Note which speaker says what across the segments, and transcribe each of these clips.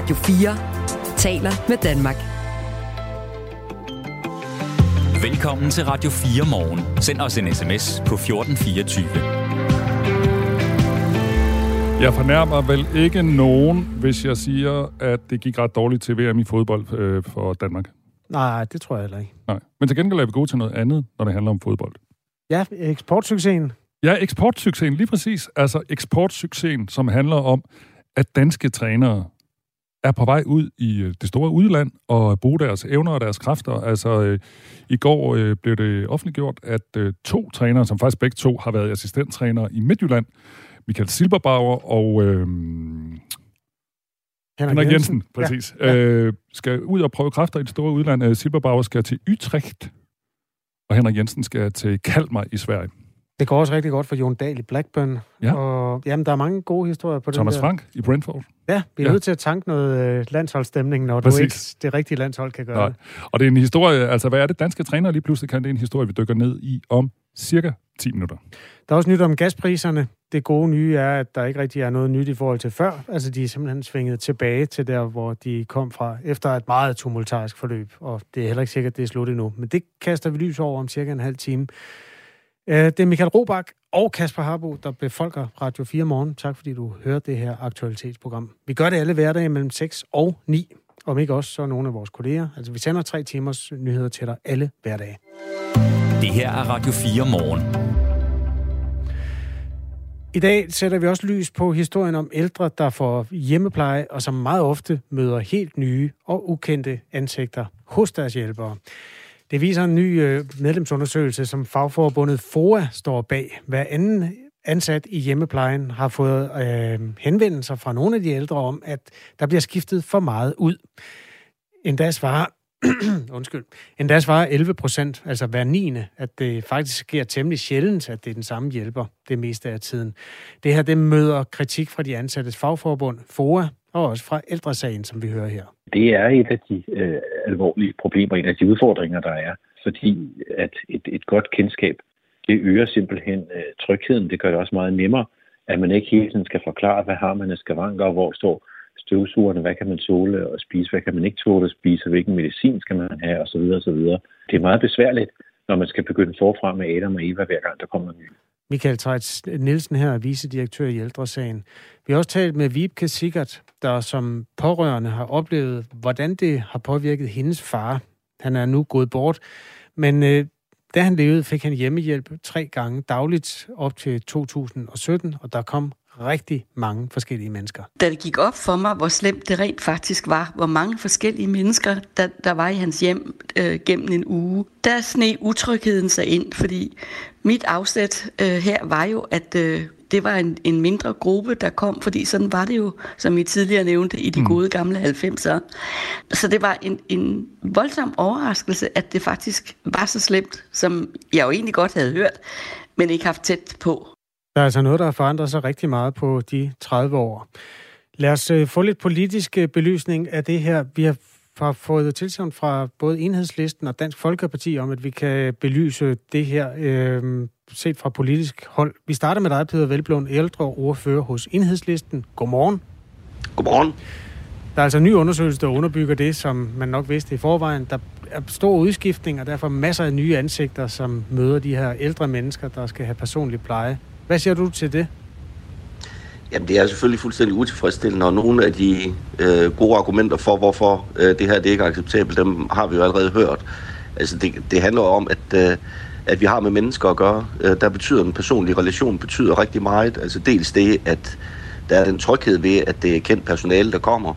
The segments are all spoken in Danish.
Speaker 1: Radio 4 taler med Danmark.
Speaker 2: Velkommen til Radio 4 morgen. Send os en sms på 1424.
Speaker 3: Jeg fornærmer vel ikke nogen, hvis jeg siger, at det gik ret dårligt til VM i fodbold øh, for Danmark.
Speaker 4: Nej, det tror jeg heller ikke.
Speaker 3: Nej. Men til gengæld er vi gode til noget andet, når det handler om fodbold.
Speaker 4: Ja, eksportsuccesen.
Speaker 3: Ja, eksportsuccesen, lige præcis. Altså eksportsuccesen, som handler om, at danske trænere er på vej ud i øh, det store udland og bruge deres evner og deres kræfter. Altså, øh, i går øh, blev det offentliggjort, at øh, to trænere, som faktisk begge to har været assistenttrænere i Midtjylland, Michael Silberbauer og øh,
Speaker 4: Henrik,
Speaker 3: Henrik Jensen, præcis,
Speaker 4: Ja, ja.
Speaker 3: Øh, skal ud og prøve kræfter i det store udland. Øh, Silberbauer skal til Utrecht, og Henrik Jensen skal til Kalmar i Sverige.
Speaker 4: Det går også rigtig godt for Jon Dahl i Blackburn.
Speaker 3: Ja.
Speaker 4: Og jamen, der er mange gode historier på
Speaker 3: Thomas
Speaker 4: den der.
Speaker 3: Frank i Brentford.
Speaker 4: Ja, vi er
Speaker 3: Ja.
Speaker 4: nødt til at tanke noget øh, landsholdsstemning, når
Speaker 3: Præcis.
Speaker 4: du ikke det rigtige landshold kan gøre
Speaker 3: Nej.
Speaker 4: det.
Speaker 3: Og det er en historie, altså hvad er det danske træner lige pludselig kan? Det er en historie, vi dykker ned i om cirka 10 minutter.
Speaker 4: Der er også nyt om gaspriserne. Det gode nye er, at der ikke rigtig er noget nyt i forhold til før. Altså, de er simpelthen svinget tilbage til der, hvor de kom fra, efter et meget tumultarisk forløb. Og det er heller ikke sikkert, at det er slut endnu. Men det kaster vi lys over om cirka en halv time. Øh, Det er Michael Robach og Kasper Harbo, der befolker Radio 4 morgen. Tak fordi du hører det her aktualitetsprogram. Vi gør det alle hverdage mellem 6 og 9. Om ikke også, så nogle af vores kolleger. Altså, vi sender tre timers nyheder til dig alle hverdage.
Speaker 2: Det her er Radio 4 morgen.
Speaker 4: I dag sætter vi også lys på historien om ældre, der får hjemmepleje, og som meget ofte møder helt nye og ukendte ansigter hos deres hjælpere. Det viser en ny øh, medlemsundersøgelse, som fagforbundet FOA står bag. Hver anden ansat i hjemmeplejen har fået øh, henvendelser fra nogle af de ældre om, at der bliver skiftet for meget ud. Endda svarer undskyld, endda svarer 11 procent, altså hver 9. at det faktisk sker temmelig sjældent, at det er den samme hjælper det meste af tiden. Det her, det møder kritik fra de ansattes fagforbund, FOA, og også fra ældresagen, som vi hører her.
Speaker 5: Det er et af de øh, alvorlige problemer, en af de udfordringer, der er. Fordi at et, et godt kendskab, det øger simpelthen øh, trygheden. Det gør det også meget nemmere, at man ikke hele tiden skal forklare, hvad har man af skavanker, og hvor står støvsugerne, hvad kan man tåle og spise, hvad kan man ikke tåle at spise, og hvilken medicin skal man have, osv. osv. Det er meget besværligt, når man skal begynde forfra med Adam og Eva, hver gang der kommer en ny.
Speaker 4: Michael Treitz Nielsen her, vicedirektør i ældresagen. Vi har også talt med Vibke Sikkert, der som pårørende har oplevet, hvordan det har påvirket hendes far. Han er nu gået bort, men øh, da han levede, fik han hjemmehjælp tre gange dagligt op til 2017, og der kom rigtig mange forskellige mennesker.
Speaker 6: da det gik op for mig, hvor slemt det rent faktisk var, hvor mange forskellige mennesker, der, der var i hans hjem øh, gennem en uge, der sne utrygheden sig ind, fordi mit afsæt øh, her var jo, at øh, det var en, en mindre gruppe, der kom, fordi sådan var det jo, som I tidligere nævnte, i de gode gamle 90'ere. Så det var en, en voldsom overraskelse, at det faktisk var så slemt, som jeg jo egentlig godt havde hørt, men ikke haft tæt på.
Speaker 4: Der er altså noget, der har forandret sig rigtig meget på de 30 år. Lad os øh, få lidt politisk øh, belysning af det her. Vi har har fået tilsavn fra både Enhedslisten og Dansk Folkeparti om, at vi kan belyse det her øh, set fra politisk hold. Vi starter med dig, Peter Velblom, ældre ordfører hos Enhedslisten. Godmorgen.
Speaker 7: Godmorgen.
Speaker 4: Der er altså en ny undersøgelse, der underbygger det, som man nok vidste i forvejen. Der er stor udskiftning, og derfor masser af nye ansigter, som møder de her ældre mennesker, der skal have personlig pleje. Hvad siger du til det?
Speaker 7: Jamen, det er selvfølgelig fuldstændig utilfredsstillende, og nogle af de øh, gode argumenter for, hvorfor øh, det her det ikke er acceptabelt, dem har vi jo allerede hørt. Altså, det, det handler om, at, øh, at vi har med mennesker at gøre. Øh, der betyder en personlig relation betyder rigtig meget. Altså, dels det, at der er den tryghed ved, at det er kendt personale, der kommer,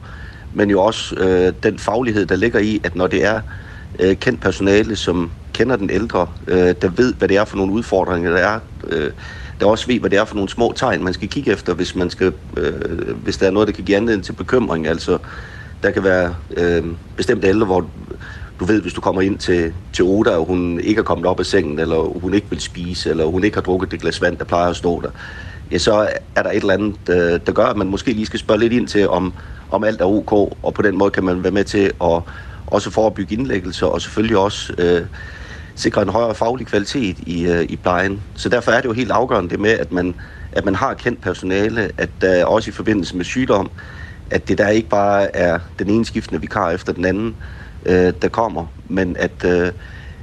Speaker 7: men jo også øh, den faglighed, der ligger i, at når det er øh, kendt personale, som kender den ældre, øh, der ved, hvad det er for nogle udfordringer, der er, øh, der også ved, hvad det er for nogle små tegn, man skal kigge efter, hvis, man skal, øh, hvis der er noget, der kan give anledning til bekymring. Altså, der kan være øh, bestemte ældre, hvor du ved, hvis du kommer ind til, til Oda, og hun ikke er kommet op af sengen, eller hun ikke vil spise, eller hun ikke har drukket det glas vand, der plejer at stå der, ja, så er der et eller andet, øh, der gør, at man måske lige skal spørge lidt ind til, om, om alt er ok, og på den måde kan man være med til at også forebygge indlæggelser, og selvfølgelig også øh, sikre en højere faglig kvalitet i, øh, i plejen. Så derfor er det jo helt afgørende det med, at man, at man har kendt personale, at øh, også i forbindelse med sygdom, at det der ikke bare er den ene skiftende vikar efter den anden, øh, der kommer, men at, øh,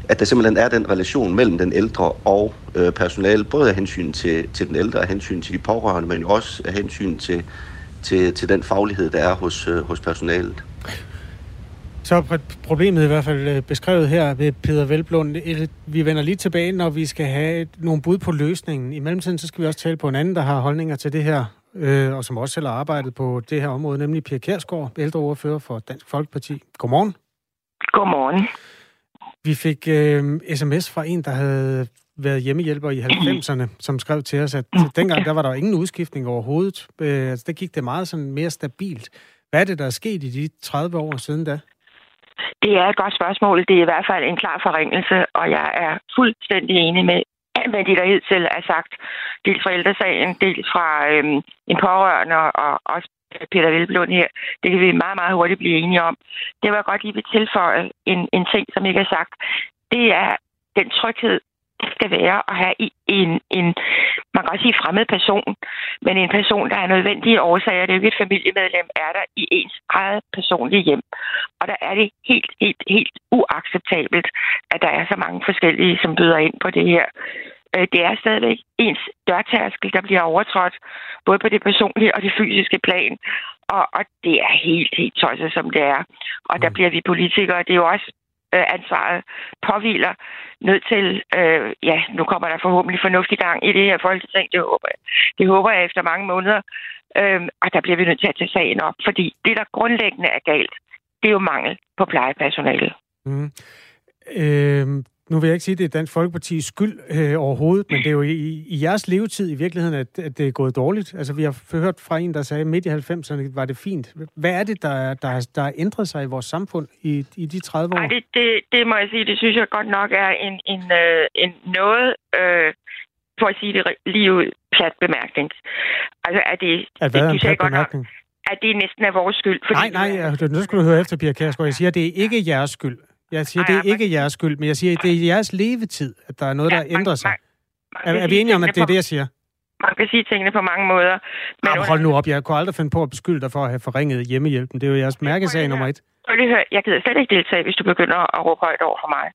Speaker 7: at der simpelthen er den relation mellem den ældre og øh, personale, både af hensyn til, til den ældre, af hensyn til de pårørende, men også af hensyn til, til, til den faglighed, der er hos, øh, hos personalet.
Speaker 4: Så er problemet i hvert fald øh, beskrevet her ved Peter Velblund. Vi vender lige tilbage, når vi skal have nogle bud på løsningen. I mellemtiden så skal vi også tale på en anden, der har holdninger til det her, øh, og som også selv har arbejdet på det her område, nemlig Pia Kærsgaard, ældreordfører for Dansk Folkeparti. Godmorgen.
Speaker 8: Godmorgen.
Speaker 4: Vi fik øh, sms fra en, der havde været hjemmehjælper i 90'erne, som skrev til os, at dengang der var der ingen udskiftning overhovedet. Øh, altså, der gik det meget sådan mere stabilt. Hvad er det, der er sket i de 30 år siden da?
Speaker 8: Det er et godt spørgsmål. Det er i hvert fald en klar forringelse, og jeg er fuldstændig enig med hvad de, der hidtil er sagt. Dels fra ældresagen, dels fra øhm, en pårørende og også Peter Velblund her. Det kan vi meget, meget hurtigt blive enige om. Det var godt lige vil tilføje en, en ting, som ikke er sagt. Det er den tryghed, skal være at have en, en, man kan også sige fremmed person, men en person, der er nødvendige årsager, det er jo ikke et familiemedlem, er der i ens eget personlige hjem. Og der er det helt, helt, helt uacceptabelt, at der er så mange forskellige, som byder ind på det her. Øh, det er stadigvæk ens dørtærskel, der bliver overtrådt, både på det personlige og det fysiske plan. Og, og det er helt, helt tosset, som det er. Og der mm. bliver vi politikere, det er jo også øh, ansvaret påviler nødt til, øh, ja, nu kommer der forhåbentlig fornuftig gang i det her folketing, det håber jeg, det håber jeg efter mange måneder, øh, og der bliver vi nødt til at tage sagen op, fordi det, der grundlæggende er galt, det er jo mangel på plejepersonale. Mm.
Speaker 4: Øh, nu vil jeg ikke sige, at det er Dansk Folkepartis skyld øh, overhovedet, men det er jo i, i jeres levetid i virkeligheden, at, at det er gået dårligt. Altså, vi har hørt fra en, der sagde, at midt i 90'erne var det fint. Hvad er det, der, der, der har ændret sig i vores samfund i, i de 30 år?
Speaker 8: Ej, det, det, det må jeg sige, det synes jeg godt nok er en, en, øh, en noget, øh, for at sige det lige ud, plat bemærkning. Altså, er det...
Speaker 4: At hvad er en plat bemærkning? Nok,
Speaker 8: at det næsten er vores skyld.
Speaker 4: Fordi nej, nej, nu skal du høre efter, Pia Kærsgaard. Jeg siger, at det er ikke jeres skyld. Jeg siger, det er ikke jeres skyld, men jeg siger, det er jeres levetid, at der er noget, der ændrer sig. Er, er vi enige om, at det er det, jeg siger?
Speaker 8: Man kan sige tingene på mange måder.
Speaker 4: Men Jamen, hold nu op, jeg kunne aldrig finde på at beskylde dig for at have forringet hjemmehjælpen. Det er jo jeres mærkesag nummer et.
Speaker 8: Jeg gider slet ikke deltage, hvis du begynder at råbe højt over for mig.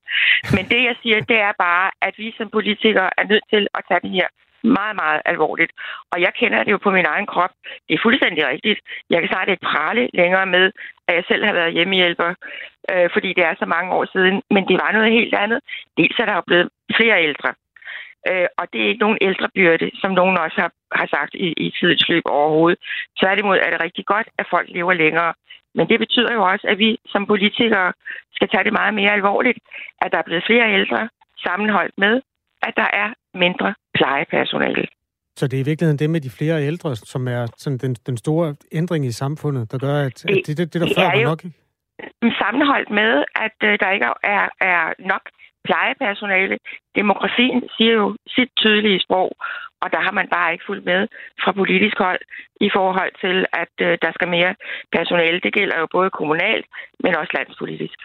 Speaker 8: Men det, jeg siger, det er bare, at vi som politikere er nødt til at tage det her meget, meget alvorligt. Og jeg kender det jo på min egen krop. Det er fuldstændig rigtigt. Jeg kan snart ikke prale længere med, at jeg selv har været hjemmehjælper, øh, fordi det er så mange år siden. Men det var noget helt andet. Dels er der jo blevet flere ældre. Øh, og det er ikke nogen ældrebyrde, som nogen også har, har sagt i, i tidens løb overhovedet. Tværtimod er det rigtig godt, at folk lever længere. Men det betyder jo også, at vi som politikere skal tage det meget mere alvorligt, at der er blevet flere ældre sammenholdt med, at der er mindre plejepersonale.
Speaker 4: Så det er i virkeligheden det med de flere ældre, som er sådan den, den store ændring i samfundet, der gør, at, at det, det, det der før var nok?
Speaker 8: Sammenholdt med, at uh, der ikke er, er nok plejepersonale. Demografien siger jo sit tydelige sprog, og der har man bare ikke fulgt med fra politisk hold i forhold til, at uh, der skal mere personale. Det gælder jo både kommunalt, men også landspolitisk.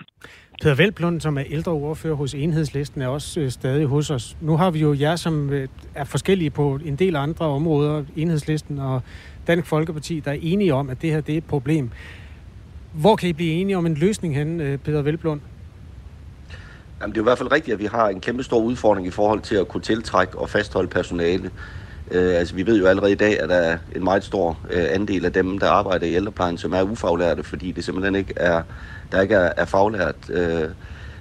Speaker 4: Peter Velblund, som er ældre ordfører hos Enhedslisten, er også øh, stadig hos os. Nu har vi jo jer, som øh, er forskellige på en del andre områder, Enhedslisten og Dansk Folkeparti, der er enige om, at det her det er et problem. Hvor kan I blive enige om en løsning hen, øh, Peter Velblund?
Speaker 7: Jamen, det er i hvert fald rigtigt, at vi har en kæmpe stor udfordring i forhold til at kunne tiltrække og fastholde personale. Øh, altså, vi ved jo allerede i dag, at der er en meget stor øh, andel af dem, der arbejder i ældreplejen, som er ufaglærte, fordi det simpelthen ikke er der ikke er, er faglært, øh,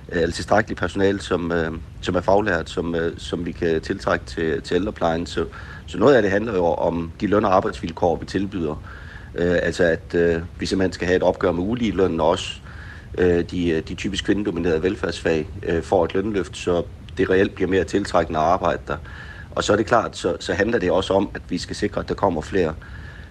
Speaker 7: eller tilstrækkeligt personale, som, øh, som er faglært, som, øh, som vi kan tiltrække til, til ældreplejen. Så, så noget af det handler jo om de løn- og arbejdsvilkår, vi tilbyder. Øh, altså at øh, vi simpelthen skal have et opgør med ulige løn, og også øh, de, de typisk kvindedominerede velfærdsfag øh, får et lønløft, så det reelt bliver mere tiltrækkende at arbejde der. Og så er det klart, så, så handler det også om, at vi skal sikre, at der kommer flere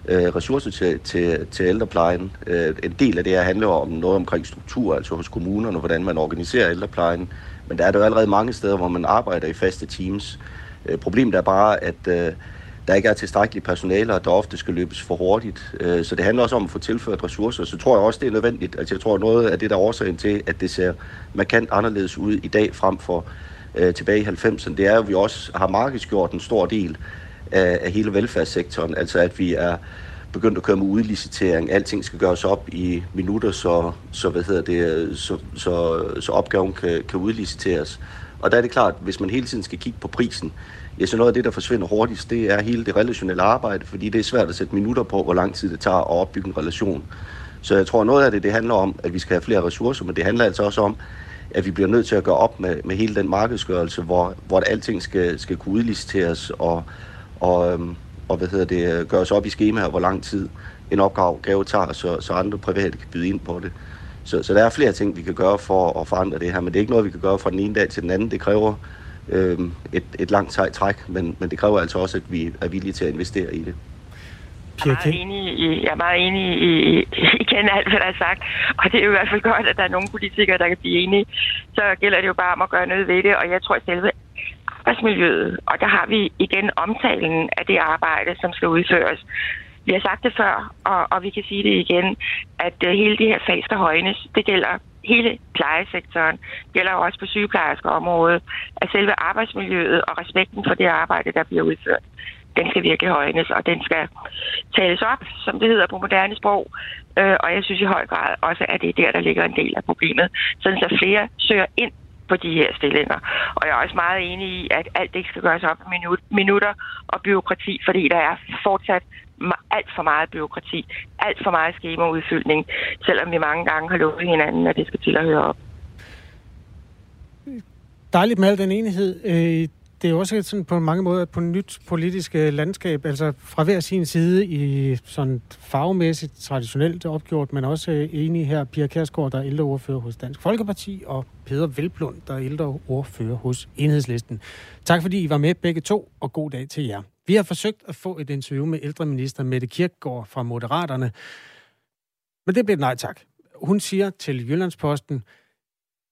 Speaker 7: øh, ressourcer til, til, til ældreplejen. Øh, en del af det her handler om noget omkring struktur, altså hos kommunerne, hvordan man organiserer ældreplejen. Men der er der jo allerede mange steder, hvor man arbejder i faste teams. Øh, problemet er bare, at øh, der ikke er tilstrækkeligt personale, og der ofte skal løbes for hurtigt. Øh, så det handler også om at få tilført ressourcer. Så tror jeg også, det er nødvendigt. Altså jeg tror, noget af det, der er årsagen til, at det ser markant anderledes ud i dag frem for øh, tilbage i 90'erne, det er, at vi også har markedsgjort en stor del af, af hele velfærdssektoren. Altså at vi er begyndt at køre med udlicitering. Alting skal gøres op i minutter, så, så, hvad hedder det, så, så, så opgaven kan, kan udliciteres. Og der er det klart, at hvis man hele tiden skal kigge på prisen, ja, så noget af det, der forsvinder hurtigst, det er hele det relationelle arbejde, fordi det er svært at sætte minutter på, hvor lang tid det tager at opbygge en relation. Så jeg tror, noget af det, det handler om, at vi skal have flere ressourcer, men det handler altså også om, at vi bliver nødt til at gøre op med, med hele den markedsgørelse, hvor, hvor alting skal, skal kunne udliciteres og, og, øhm, og hvad hedder det, gøres op i skemaer, hvor lang tid en opgave tager, så, så andre private kan byde ind på det. Så, så der er flere ting, vi kan gøre for at forandre det her, men det er ikke noget, vi kan gøre fra den ene dag til den anden. Det kræver øh, et, et langt sejt træk, men, men det kræver altså også, at vi er villige til at investere i det.
Speaker 8: Jeg er meget enig i, jeg er meget enig i, igen alt, hvad der er sagt. Og det er jo i hvert fald godt, at der er nogle politikere, der kan blive enige. Så gælder det jo bare om at gøre noget ved det. Og jeg tror, at selve arbejdsmiljøet, og der har vi igen omtalen af det arbejde, som skal udføres. Vi har sagt det før, og, og vi kan sige det igen, at uh, hele det her fag skal højnes. Det gælder hele plejesektoren. Det gælder også på sygeplejerskeområdet, at selve arbejdsmiljøet og respekten for det arbejde, der bliver udført, den skal virkelig højnes, og den skal tales op, som det hedder på moderne sprog. Øh, og jeg synes i høj grad også, at det er der, der ligger en del af problemet. Sådan så flere søger ind på de her stillinger. Og jeg er også meget enig i, at alt ikke skal gøres op i minut, minutter og byråkrati, fordi der er fortsat alt for meget byråkrati, alt for meget skemaudfyldning, selvom vi mange gange har lovet hinanden, at det skal til at høre op.
Speaker 4: Dejligt med al den enighed. Øh, det er jo også sådan på mange måder på nyt politisk øh, landskab, altså fra hver sin side i sådan farvemæssigt traditionelt opgjort, men også øh, enig her, Pia Kærsgaard, der er ældreordfører hos Dansk Folkeparti, og Peter Velblund, der er ældreordfører hos Enhedslisten. Tak fordi I var med begge to, og god dag til jer. Vi har forsøgt at få et interview med ældreminister Mette Kirkgaard fra Moderaterne, men det blev nej tak. Hun siger til Jyllandsposten,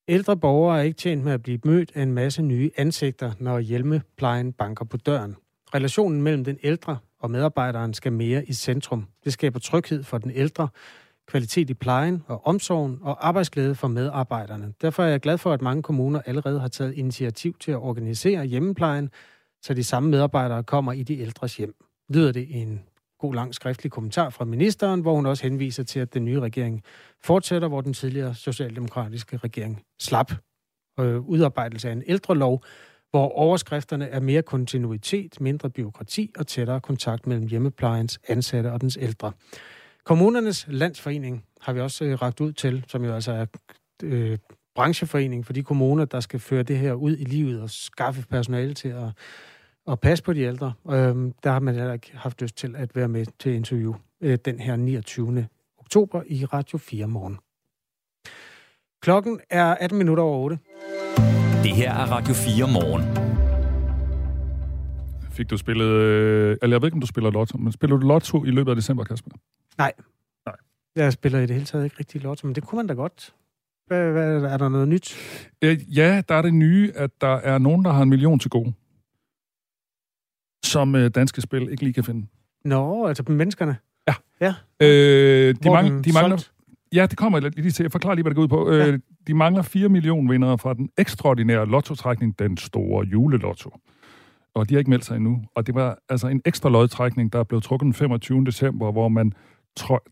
Speaker 4: Ældre borgere er ikke tjent med at blive mødt af en masse nye ansigter, når hjælmeplejen banker på døren. Relationen mellem den ældre og medarbejderen skal mere i centrum. Det skaber tryghed for den ældre, kvalitet i plejen og omsorgen og arbejdsglæde for medarbejderne. Derfor er jeg glad for, at mange kommuner allerede har taget initiativ til at organisere hjemmeplejen, så de samme medarbejdere kommer i de ældres hjem. Lyder det en god lang skriftlig kommentar fra ministeren, hvor hun også henviser til, at den nye regering fortsætter, hvor den tidligere socialdemokratiske regering slap øh, udarbejdelse af en ældrelov, hvor overskrifterne er mere kontinuitet, mindre byråkrati og tættere kontakt mellem hjemmeplejens ansatte og dens ældre. Kommunernes Landsforening har vi også øh, ragt ud til, som jo altså er øh, brancheforening for de kommuner, der skal føre det her ud i livet og skaffe personale til at at passe på de ældre. Øhm, der har man heller ikke haft lyst til at være med til interview øh, den her 29. oktober i Radio 4 morgen. Klokken er 18 minutter over 8.
Speaker 2: Det her er Radio 4 morgen.
Speaker 3: Fik du spillet... Øh, eller jeg ved ikke, om du spiller lotto, men spiller du lotto i løbet af december, Kasper?
Speaker 4: Nej.
Speaker 3: Nej.
Speaker 4: Jeg spiller i det hele taget ikke rigtig lotto, men det kunne man da godt. Hvad, hvad, er der noget nyt?
Speaker 3: Øh, ja, der er det nye, at der er nogen, der har en million til gode som øh, danske spil ikke lige kan finde.
Speaker 4: Nå, altså menneskerne?
Speaker 3: Ja.
Speaker 4: ja.
Speaker 3: Øh, de, mang- de mangler... Solgt? Ja, det kommer jeg lige til. Jeg forklarer lige, hvad det går ud på. Ja. Øh, de mangler 4 millioner vindere fra den ekstraordinære lottotrækning, den store julelotto. Og de har ikke meldt sig endnu. Og det var altså en ekstra lodtrækning, der blev trukket den 25. december, hvor man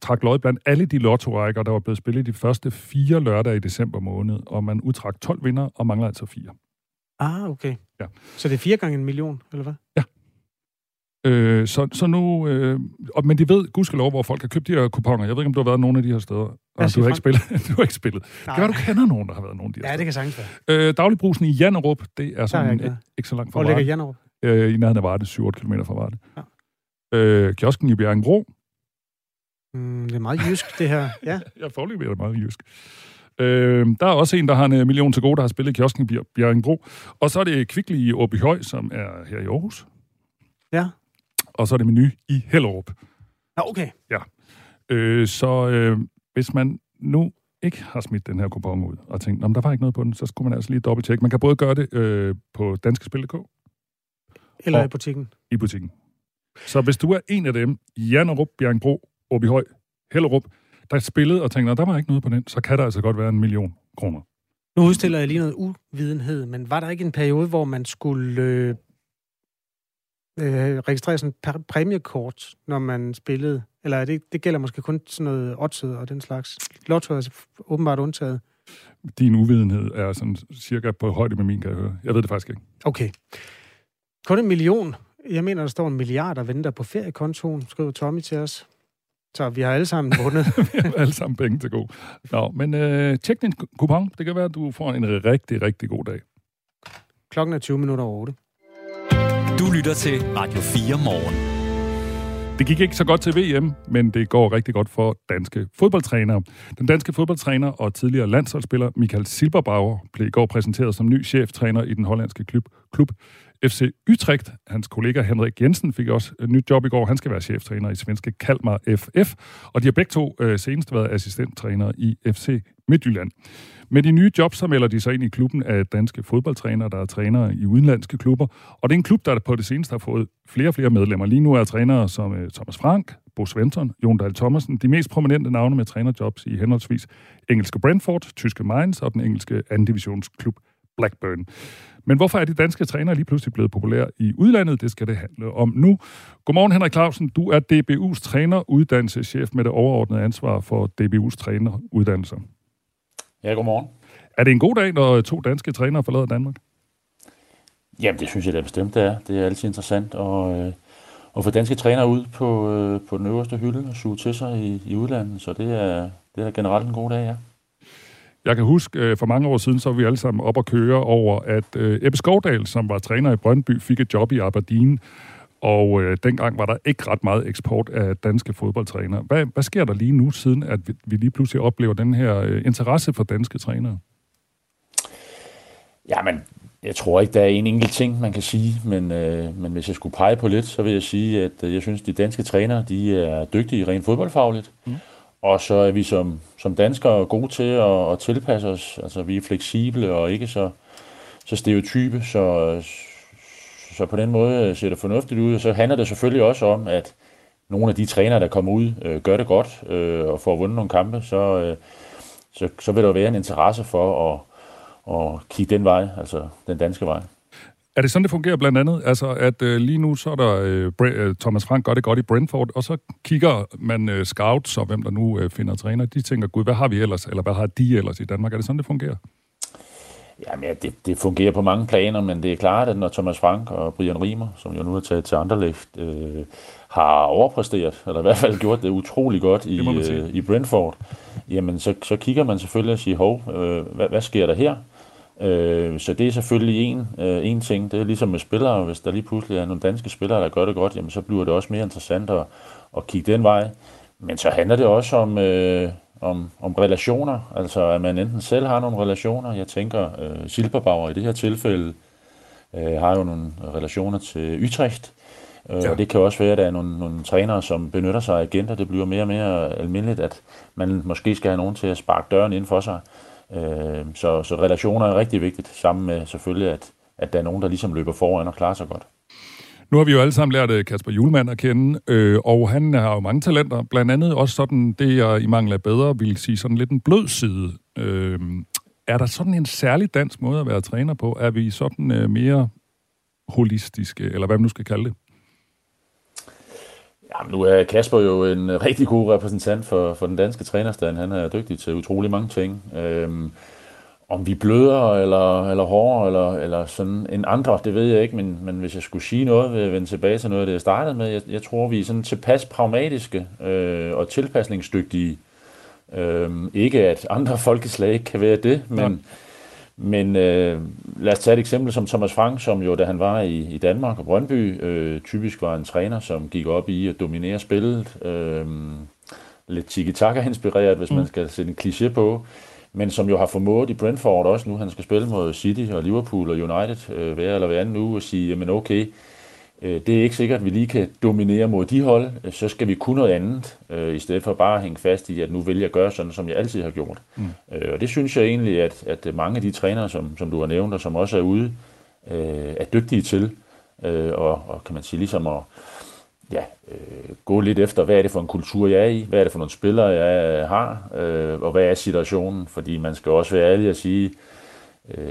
Speaker 3: trak lod blandt alle de lottorækker, der var blevet spillet de første fire lørdage i december måned. Og man udtrak 12 vinder og mangler altså fire.
Speaker 4: Ah, okay.
Speaker 3: Ja.
Speaker 4: Så det er fire gange en million, eller hvad?
Speaker 3: Ja. Øh, så, så nu, øh, og, men de ved gudskelov, hvor folk har købt de her kuponer. Jeg ved ikke, om du har været nogen af de her steder. Og du har, ikke spillet. du har ikke spillet. Nej. Det kan du kender nogen, der har været nogen af de her
Speaker 4: Ja,
Speaker 3: steder.
Speaker 4: det kan sagtens være.
Speaker 3: Øh, dagligbrusen i Jannerup, det er sådan ikke, ikke så langt fra
Speaker 4: Hvor ligger Jannerup?
Speaker 3: Øh, I nærheden af Varde, 7-8 km fra Varde. Ja. Øh, kiosken i Bjerringbro.
Speaker 4: Mm, det er meget jysk, det her. Ja.
Speaker 3: jeg forløber det meget jysk. Øh, der er også en, der har en øh, million til gode, der har spillet kiosken i Bjerringbro. Og så er det Kvickly i Åbyhøj, som er her i Aarhus.
Speaker 4: Ja
Speaker 3: og så er det menu i Hellerup.
Speaker 4: Ja, okay.
Speaker 3: Ja. Øh, så øh, hvis man nu ikke har smidt den her kupon ud, og tænkt, om der var ikke noget på den, så skulle man altså lige dobbelttjekke. Man kan både gøre det øh, på danskespil.dk.
Speaker 4: Eller i butikken.
Speaker 3: I butikken. Så hvis du er en af dem, Jannerup, Bjergbro, Åbyhøj, Hellerup, der spillede og tænkte, der var ikke noget på den, så kan der altså godt være en million kroner.
Speaker 4: Nu udstiller jeg lige noget uvidenhed, men var der ikke en periode, hvor man skulle øh, øh, registrere sådan en præmiekort, når man spillede? Eller er det, det gælder måske kun sådan noget oddset og den slags? Lotto er altså åbenbart undtaget.
Speaker 3: Din uvidenhed er sådan cirka på højde med min, kan jeg høre. Jeg ved det faktisk ikke.
Speaker 4: Okay. Kun en million. Jeg mener, der står en milliard, der venter på feriekontoen, skriver Tommy til os. Så vi har alle sammen vundet.
Speaker 3: vi har alle sammen penge til god. Nå, men øh, tjek din kupon. Det kan være, at du får en rigtig, rigtig god dag.
Speaker 4: Klokken er 20 minutter over 8.
Speaker 2: Lytter til Radio 4 morgen.
Speaker 3: Det gik ikke så godt til VM, men det går rigtig godt for danske fodboldtrænere. Den danske fodboldtræner og tidligere landsholdsspiller Michael Silberbauer blev i går præsenteret som ny cheftræner i den hollandske klub, klub FC Utrecht. Hans kollega Henrik Jensen fik også et nyt job i går. Han skal være cheftræner i svenske Kalmar FF, og de har begge to øh, senest været assistenttrænere i FC Midtjylland. Med de nye jobs, så melder de sig ind i klubben af danske fodboldtrænere, der er trænere i udenlandske klubber. Og det er en klub, der på det seneste har fået flere og flere medlemmer. Lige nu er trænere som øh, Thomas Frank, Bo Svensson, Jon Dahl Thomasen, de mest prominente navne med trænerjobs i henholdsvis engelske Brentford, tyske Mainz og den engelske anden divisionsklub Blackburn. Men hvorfor er de danske trænere lige pludselig blevet populære i udlandet? Det skal det handle om nu. Godmorgen, Henrik Clausen. Du er DBU's træneruddannelseschef med det overordnede ansvar for DBU's træneruddannelser.
Speaker 9: Ja, godmorgen.
Speaker 3: Er det en god dag, når to danske trænere forlader Danmark?
Speaker 9: Jamen, det synes jeg da bestemt, det er. Det er altid interessant at, øh, at få danske trænere ud på, øh, på den øverste hylde og suge til sig i, i udlandet. Så det er, det er generelt en god dag, ja.
Speaker 3: Jeg kan huske, øh, for mange år siden, så var vi alle sammen op og køre over, at Ebbe Skovdal, som var træner i Brøndby, fik et job i Aberdeen. Og øh, dengang var der ikke ret meget eksport af danske fodboldtrænere. Hvad, hvad sker der lige nu, siden at vi, vi lige pludselig oplever den her øh, interesse for danske trænere?
Speaker 9: Jamen, jeg tror ikke, der er en enkelt ting, man kan sige, men, øh, men hvis jeg skulle pege på lidt, så vil jeg sige, at øh, jeg synes, at de danske trænere, de er dygtige rent fodboldfagligt. Mm. Og så er vi som, som danskere gode til at, at tilpasse os. Altså, vi er fleksible og ikke så, så stereotype, så, så på den måde ser det fornuftigt ud. Og så handler det selvfølgelig også om, at nogle af de trænere, der kommer ud, øh, gør det godt øh, og får vundet nogle kampe, så, øh, så, så vil der være en interesse for at, at kigge den vej, altså den danske vej.
Speaker 3: Er det sådan, det fungerer blandt andet? Altså, at øh, lige nu så er der øh, øh Thomas Frank gør det godt i Brentford, og så kigger man øh, scouts og hvem der nu øh, finder træner. De tænker, gud, hvad har vi ellers, eller hvad har de ellers i Danmark? Er det sådan, det fungerer?
Speaker 9: Jamen, ja, det, det fungerer på mange planer, men det er klart, at når Thomas Frank og Brian Riemer, som jo nu har taget til Anderlecht, øh, har overpræsteret, eller i hvert fald gjort det utrolig godt i, øh, i Brentford, jamen så, så kigger man selvfølgelig og siger, hov, øh, hvad, hvad sker der her? Øh, så det er selvfølgelig en, øh, en ting. Det er ligesom med spillere, hvis der lige pludselig er nogle danske spillere, der gør det godt, jamen så bliver det også mere interessant at, at kigge den vej. Men så handler det også om, øh, om, om relationer, altså at man enten selv har nogle relationer, jeg tænker øh, Silberbauer i det her tilfælde øh, har jo nogle relationer til Utrecht, øh, ja. og det kan også være, at der er nogle, nogle trænere, som benytter sig af agenter, det bliver mere og mere almindeligt, at man måske skal have nogen til at sparke døren ind for sig. Øh, Øh, så, så relationer er rigtig vigtigt, sammen med selvfølgelig, at, at der er nogen, der ligesom løber foran og klarer sig godt.
Speaker 3: Nu har vi jo alle sammen lært øh, Kasper Julemand at kende, øh, og han har jo mange talenter. Blandt andet også sådan, det jeg i mangel af bedre vil sige, sådan lidt en blød side. Øh, er der sådan en særlig dansk måde at være træner på? Er vi sådan øh, mere holistiske, eller hvad man nu skal kalde det?
Speaker 9: Jamen, nu er Kasper jo en rigtig god repræsentant for, for den danske trænerstand. Han er dygtig til utrolig mange ting. Øhm, om vi bløder eller, eller hårdere eller, eller sådan en andre, det ved jeg ikke, men, men hvis jeg skulle sige noget, vil jeg vende tilbage til noget af det, jeg startede med. Jeg, jeg tror, vi er sådan tilpas pragmatiske øh, og tilpasningsdygtige. Øh, ikke at andre folkeslag ikke kan være det, men, ja men øh, lad os tage et eksempel som Thomas Frank, som jo, da han var i, i Danmark og Brøndby, øh, typisk var en træner, som gik op i at dominere spillet. Øh, lidt tiki-taka-inspireret, hvis mm. man skal sætte en kliché på men som jo har formået i Brentford også nu, han skal spille mod City og Liverpool og United øh, hver eller hver anden uge, og sige, jamen okay, øh, det er ikke sikkert, at vi lige kan dominere mod de hold, øh, så skal vi kunne noget andet, øh, i stedet for bare at hænge fast i, at nu vil jeg gøre sådan, som jeg altid har gjort. Mm. Øh, og det synes jeg egentlig, at, at mange af de trænere, som, som du har nævnt, og som også er ude, øh, er dygtige til, øh, og, og kan man sige ligesom at ja, øh, gå lidt efter, hvad er det for en kultur, jeg er i, hvad er det for nogle spillere, jeg har, øh, og hvad er situationen, fordi man skal også være ærlig at sige, øh,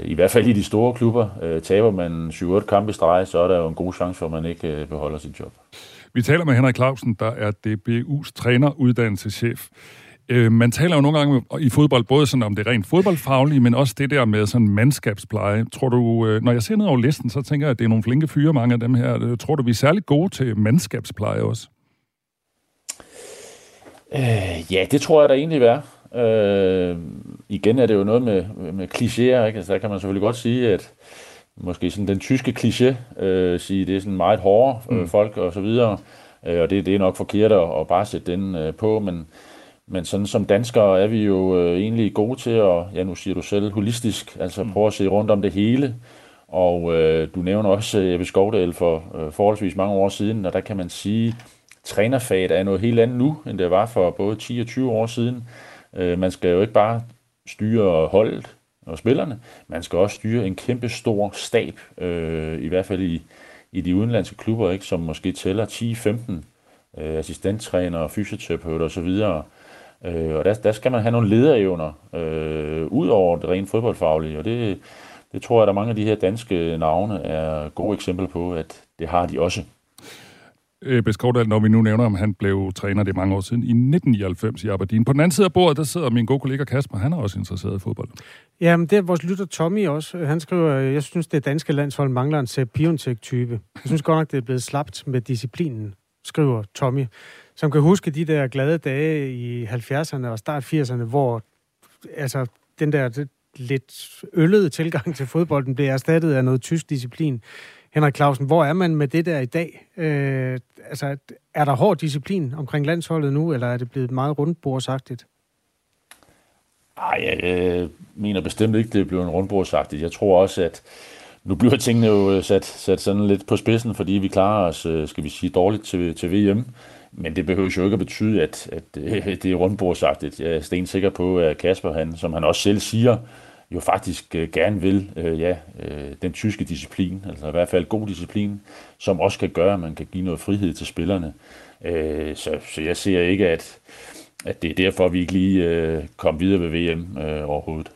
Speaker 9: i hvert fald i de store klubber, øh, taber man 7-8 kampe i streg, så er der jo en god chance for, at man ikke øh, beholder sit job.
Speaker 3: Vi taler med Henrik Clausen, der er DBU's træneruddannelseschef. Øh, man taler jo nogle gange i fodbold både sådan om det rent fodboldfaglige, men også det der med sådan mandskabspleje. Tror du, øh, når jeg ser ned over listen, så tænker jeg, at det er nogle flinke fyre, mange af dem her. Tror du, vi er særlig gode til mandskabspleje også?
Speaker 9: Øh, ja, det tror jeg da egentlig er. Øh, igen er det jo noget med, med klichéer, ikke? Altså, der kan man selvfølgelig godt sige, at måske sådan den tyske kliché, øh, sige, det er sådan meget hårde øh, mm. folk og så videre, øh, og det, det er nok forkert at, at bare sætte den øh, på, men, men sådan som danskere er vi jo øh, egentlig gode til at, ja nu siger du selv, holistisk, altså mm. prøve at se rundt om det hele, og øh, du nævner også øh, Jeppe Skovdal for øh, forholdsvis mange år siden, og der kan man sige, trænerfaget er noget helt andet nu, end det var for både 10 og 20 år siden. Øh, man skal jo ikke bare styre holdet og spillerne, man skal også styre en kæmpe stor stab, øh, i hvert fald i, i de udenlandske klubber, ikke, som måske tæller 10-15 øh, assistenttræner, fysioterapeuter osv., Øh, og der, der skal man have nogle lederevner, øh, ud over det rent fodboldfaglige, og det, det tror jeg, at der mange af de her danske navne er gode eksempler på, at det har de også.
Speaker 3: Øh, Ebbe Skovdal, når vi nu nævner, om han blev træner det mange år siden, i 1999 i Aberdeen. På den anden side af bordet, der sidder min gode kollega Kasper, han er også interesseret i fodbold.
Speaker 4: Jamen, det er vores lytter Tommy også. Han skriver, jeg synes, det danske landshold mangler en Sepp type Jeg synes godt nok, det er blevet slapt med disciplinen, skriver Tommy, som kan huske de der glade dage i 70'erne og start 80'erne, hvor altså, den der lidt øllede tilgang til fodbolden blev erstattet af noget tysk disciplin. Henrik Clausen, hvor er man med det der i dag? Øh, altså, er der hård disciplin omkring landsholdet nu, eller er det blevet meget rundbordsagtigt?
Speaker 9: Nej, jeg øh, mener bestemt ikke, det er blevet en rundbordsagtigt. Jeg tror også, at nu bliver tingene jo øh, sat, sat sådan lidt på spidsen, fordi vi klarer os, øh, skal vi sige, dårligt til, til VM. Men det behøver jo ikke at betyde, at, at øh, det er rundbordsagtigt. Jeg er stensikker på, at Kasper, han, som han også selv siger, jo faktisk øh, gerne vil øh, ja, øh, den tyske disciplin, altså i hvert fald god disciplin, som også kan gøre, at man kan give noget frihed til spillerne. Øh, så, så jeg ser ikke, at, at det er derfor, vi ikke lige øh, kom videre ved VM øh, overhovedet.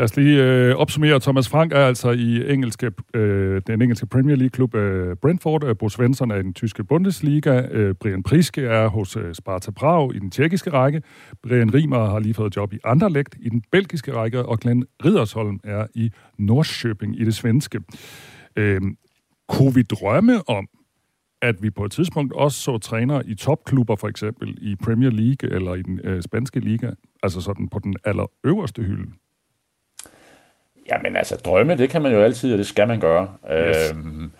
Speaker 3: Lad os lige øh, opsummere. Thomas Frank er altså i engelske, øh, den engelske Premier League-klub øh, Brentford. Øh, Bo Svensson er i den tyske Bundesliga. Øh, Brian Priske er hos øh, Sparta Prag i den tjekkiske række. Brian Riemer har lige fået job i Anderlecht i den belgiske række. Og Glenn Ridersholm er i Norrköping i det svenske. Øh, kunne vi drømme om, at vi på et tidspunkt også så trænere i topklubber, for eksempel i Premier League eller i den øh, spanske liga, altså sådan på den allerøverste hylde?
Speaker 9: Jamen altså, drømme, det kan man jo altid, og det skal man gøre. Yes. Øhm,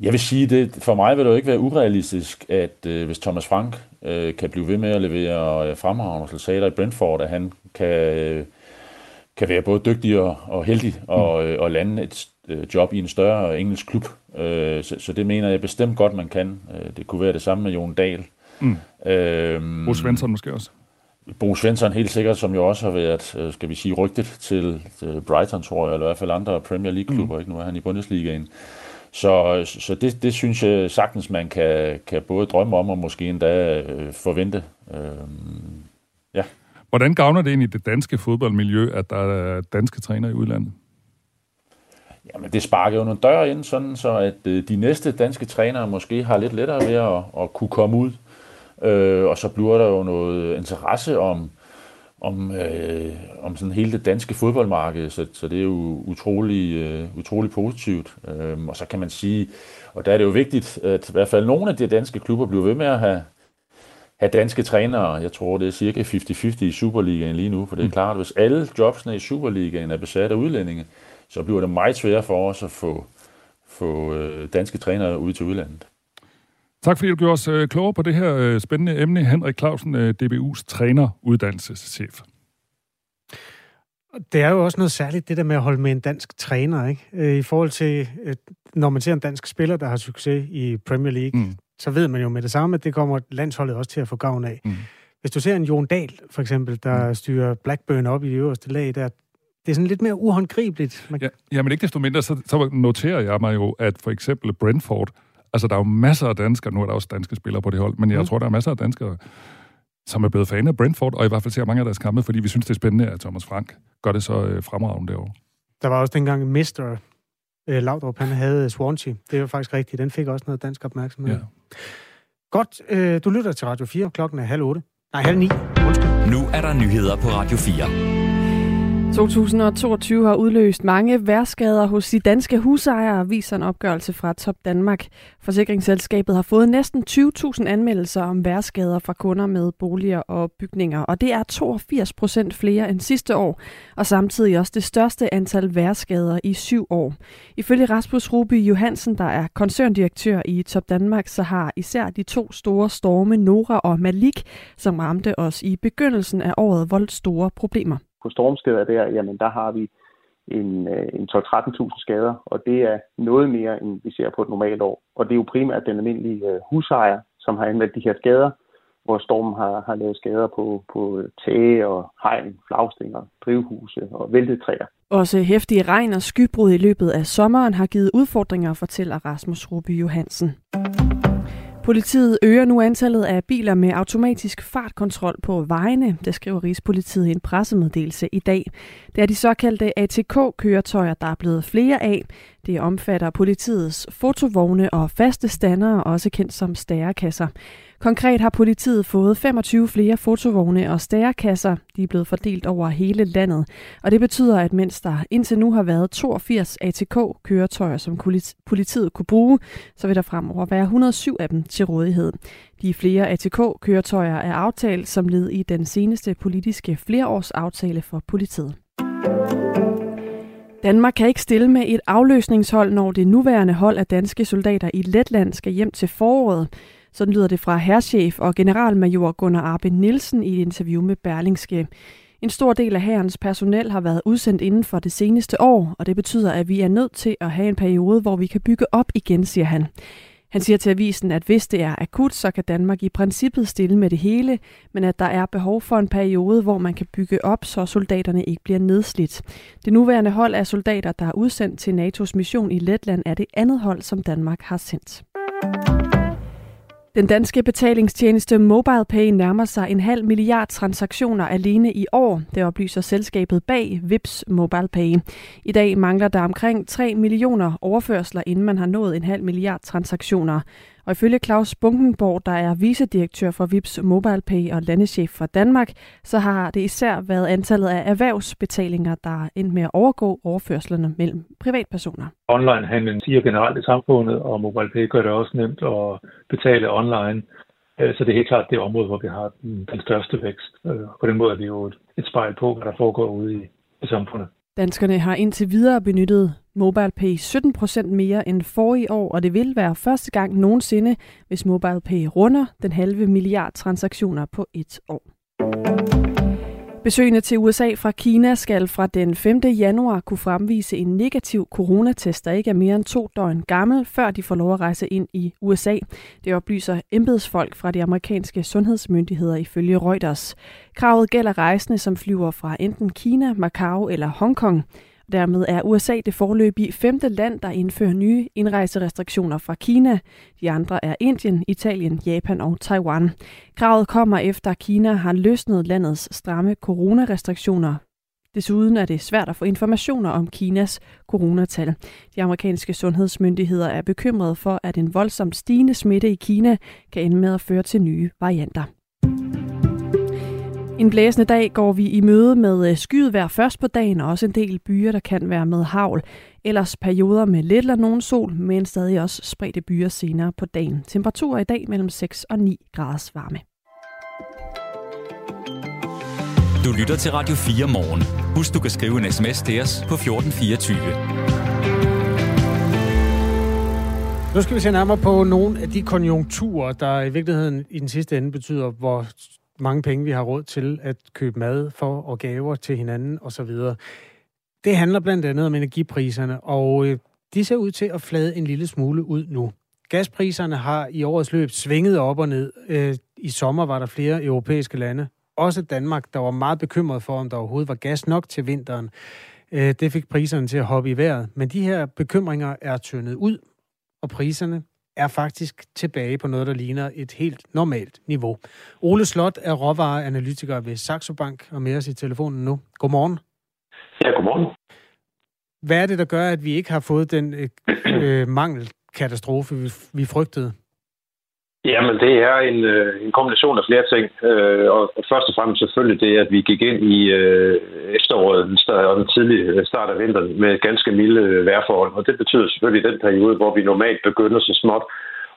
Speaker 9: jeg vil sige, det for mig vil det jo ikke være urealistisk, at øh, hvis Thomas Frank øh, kan blive ved med at levere øh, fremragende resultater i Brentford, at han kan, øh, kan være både dygtig og, og heldig og, mm. øh, og lande et øh, job i en større engelsk klub. Øh, så, så det mener jeg bestemt godt, man kan. Øh, det kunne være det samme med Jon Dahl. Mm.
Speaker 3: Øhm, Bo Svensson måske også.
Speaker 9: Bo Svensson helt sikkert, som jo også har været, øh, skal vi sige, rygtet til, Brighton, tror jeg, eller i hvert fald andre Premier League-klubber, mm. ikke? Nu er han i Bundesligaen. Så, så det, det synes jeg sagtens, man kan, kan både drømme om og måske endda øh, forvente. Øhm,
Speaker 3: ja. Hvordan gavner det egentlig det danske fodboldmiljø, at der er danske træner i udlandet?
Speaker 9: Jamen, det sparker jo nogle døre ind, sådan så at øh, de næste danske trænere måske har lidt lettere ved at, at kunne komme ud Øh, og så bliver der jo noget interesse om, om, øh, om sådan hele det danske fodboldmarked, så, så det er jo utrolig, øh, utrolig positivt. Øh, og så kan man sige, og der er det jo vigtigt, at i hvert fald nogle af de danske klubber bliver ved med at have, have danske trænere. Jeg tror, det er cirka 50-50 i Superligaen lige nu, for det er mm. klart, at hvis alle jobsene i Superligaen er besat af udlændinge, så bliver det meget svært for os at få, få øh, danske trænere ud til udlandet.
Speaker 3: Tak fordi du gjorde os øh, klogere på det her øh, spændende emne. Henrik Clausen, øh, DBU's træner, uddannelseschef.
Speaker 4: Det er jo også noget særligt, det der med at holde med en dansk træner, ikke? I forhold til, når man ser en dansk spiller, der har succes i Premier League, mm. så ved man jo med det samme, at det kommer landsholdet også til at få gavn af. Mm. Hvis du ser en Jon Dahl, for eksempel, der mm. styrer Blackburn op i det øverste lag, der, det er sådan lidt mere uhåndgribeligt. Man...
Speaker 3: Ja, ja, men ikke desto mindre, så, så noterer jeg mig jo, at for eksempel Brentford Altså, der er jo masser af danskere, nu er der også danske spillere på det hold, men jeg mm. tror, der er masser af danskere, som er blevet fan af Brentford, og i hvert fald ser mange af deres kampe, fordi vi synes, det er spændende, at Thomas Frank gør det så øh, fremragende derovre.
Speaker 4: Der var også dengang Mr. Øh, Laudrup, han havde Swansea. Det var faktisk rigtigt. Den fik også noget dansk opmærksomhed. Ja. Godt, øh, du lytter til Radio 4. Klokken er halv otte. Nej, halv ni. Undskyld.
Speaker 2: Nu er der nyheder på Radio 4.
Speaker 10: 2022 har udløst mange værskader hos de danske husejere, viser en opgørelse fra Top Danmark. Forsikringsselskabet har fået næsten 20.000 anmeldelser om værskader fra kunder med boliger og bygninger, og det er 82 procent flere end sidste år, og samtidig også det største antal værskader i syv år. Ifølge Rasmus Ruby Johansen, der er koncerndirektør i Top Danmark, så har især de to store storme, Nora og Malik, som ramte os i begyndelsen af året, voldt store problemer
Speaker 11: på stormskader der, jamen der har vi en, øh, en 12-13.000 skader, og det er noget mere, end vi ser på et normalt år. Og det er jo primært den almindelige øh, husejer, som har anvendt de her skader, hvor stormen har, har lavet skader på, på tage og hegn, flagstænger, drivhuse og væltetræer.
Speaker 10: Også hæftige regn og skybrud i løbet af sommeren har givet udfordringer, fortæller Rasmus Ruby Johansen. Politiet øger nu antallet af biler med automatisk fartkontrol på vejene, det skriver Rigspolitiet i en pressemeddelelse i dag. Det er de såkaldte ATK-køretøjer, der er blevet flere af. Det omfatter politiets fotovogne og faste standere, også kendt som stærekasser. Konkret har politiet fået 25 flere fotovogne og stærekasser. De er blevet fordelt over hele landet. Og det betyder, at mens der indtil nu har været 82 ATK-køretøjer, som politiet kunne bruge, så vil der fremover være 107 af dem til rådighed. De flere ATK-køretøjer er aftalt som led i den seneste politiske flereårsaftale for politiet. Danmark kan ikke stille med et afløsningshold, når det nuværende hold af danske soldater i Letland skal hjem til foråret. Sådan lyder det fra herrchef og generalmajor Gunnar Arbe Nielsen i et interview med Berlingske. En stor del af hærens personel har været udsendt inden for det seneste år, og det betyder, at vi er nødt til at have en periode, hvor vi kan bygge op igen, siger han. Han siger til avisen, at hvis det er akut, så kan Danmark i princippet stille med det hele, men at der er behov for en periode, hvor man kan bygge op, så soldaterne ikke bliver nedslidt. Det nuværende hold af soldater, der er udsendt til NATO's mission i Letland, er det andet hold, som Danmark har sendt. Den danske betalingstjeneste MobilePay nærmer sig en halv milliard transaktioner alene i år, det oplyser selskabet bag Vips MobilePay. I dag mangler der omkring 3 millioner overførsler, inden man har nået en halv milliard transaktioner. Og ifølge Claus Bunkenborg, der er vicedirektør for Vips MobilePay og landeschef for Danmark, så har det især været antallet af erhvervsbetalinger, der er endt med at overgå overførslerne mellem privatpersoner.
Speaker 12: Onlinehandlen siger generelt i samfundet, og MobilePay gør det også nemt at betale online. Øh, så det er helt klart det område, hvor vi har den største vækst. Øh, på den måde er vi jo et spejl på, hvad der foregår ude i, i samfundet.
Speaker 10: Danskerne har indtil videre benyttet MobilePay 17% mere end forrige år, og det vil være første gang nogensinde, hvis MobilePay runder den halve milliard transaktioner på et år. Besøgende til USA fra Kina skal fra den 5. januar kunne fremvise en negativ coronatest, der ikke er mere end to døgn gammel, før de får lov at rejse ind i USA. Det oplyser embedsfolk fra de amerikanske sundhedsmyndigheder ifølge Reuters. Kravet gælder rejsende, som flyver fra enten Kina, Macau eller Hongkong. Dermed er USA det forløbige femte land, der indfører nye indrejserestriktioner fra Kina. De andre er Indien, Italien, Japan og Taiwan. Kravet kommer efter, at Kina har løsnet landets stramme coronarestriktioner. Desuden er det svært at få informationer om Kinas coronatal. De amerikanske sundhedsmyndigheder er bekymrede for, at en voldsomt stigende smitte i Kina kan ende med at føre til nye varianter. En blæsende dag går vi i møde med øh, skyet vejr først på dagen, og også en del byer, der kan være med havl. Ellers perioder med lidt eller nogen sol, men stadig også spredte byer senere på dagen. Temperaturer i dag mellem 6 og 9 graders varme.
Speaker 2: Du lytter til Radio 4 morgen. Husk, du kan skrive en sms til os på 1424.
Speaker 4: Nu skal vi se nærmere på nogle af de konjunkturer, der i virkeligheden i den sidste ende betyder, hvor mange penge vi har råd til at købe mad for og gaver til hinanden osv. Det handler blandt andet om energipriserne, og øh, de ser ud til at flade en lille smule ud nu. Gaspriserne har i årets løb svinget op og ned. Øh, I sommer var der flere europæiske lande, også Danmark, der var meget bekymret for, om der overhovedet var gas nok til vinteren. Øh, det fik priserne til at hoppe i vejret. Men de her bekymringer er tyndet ud, og priserne er faktisk tilbage på noget, der ligner et helt normalt niveau. Ole Slot er råvareanalytiker ved Saxo Bank og med os i telefonen nu. Godmorgen.
Speaker 13: Ja, godmorgen.
Speaker 4: Hvad er det, der gør, at vi ikke har fået den øh, øh, mangelkatastrofe, vi, vi frygtede?
Speaker 13: Jamen, det er en, øh, en kombination af flere ting. Øh, og først og fremmest selvfølgelig det, at vi gik ind i øh, efteråret og den tidlige øh, start af vinteren med ganske milde øh, vejrforhold. Og det betyder selvfølgelig den periode, hvor vi normalt begynder så småt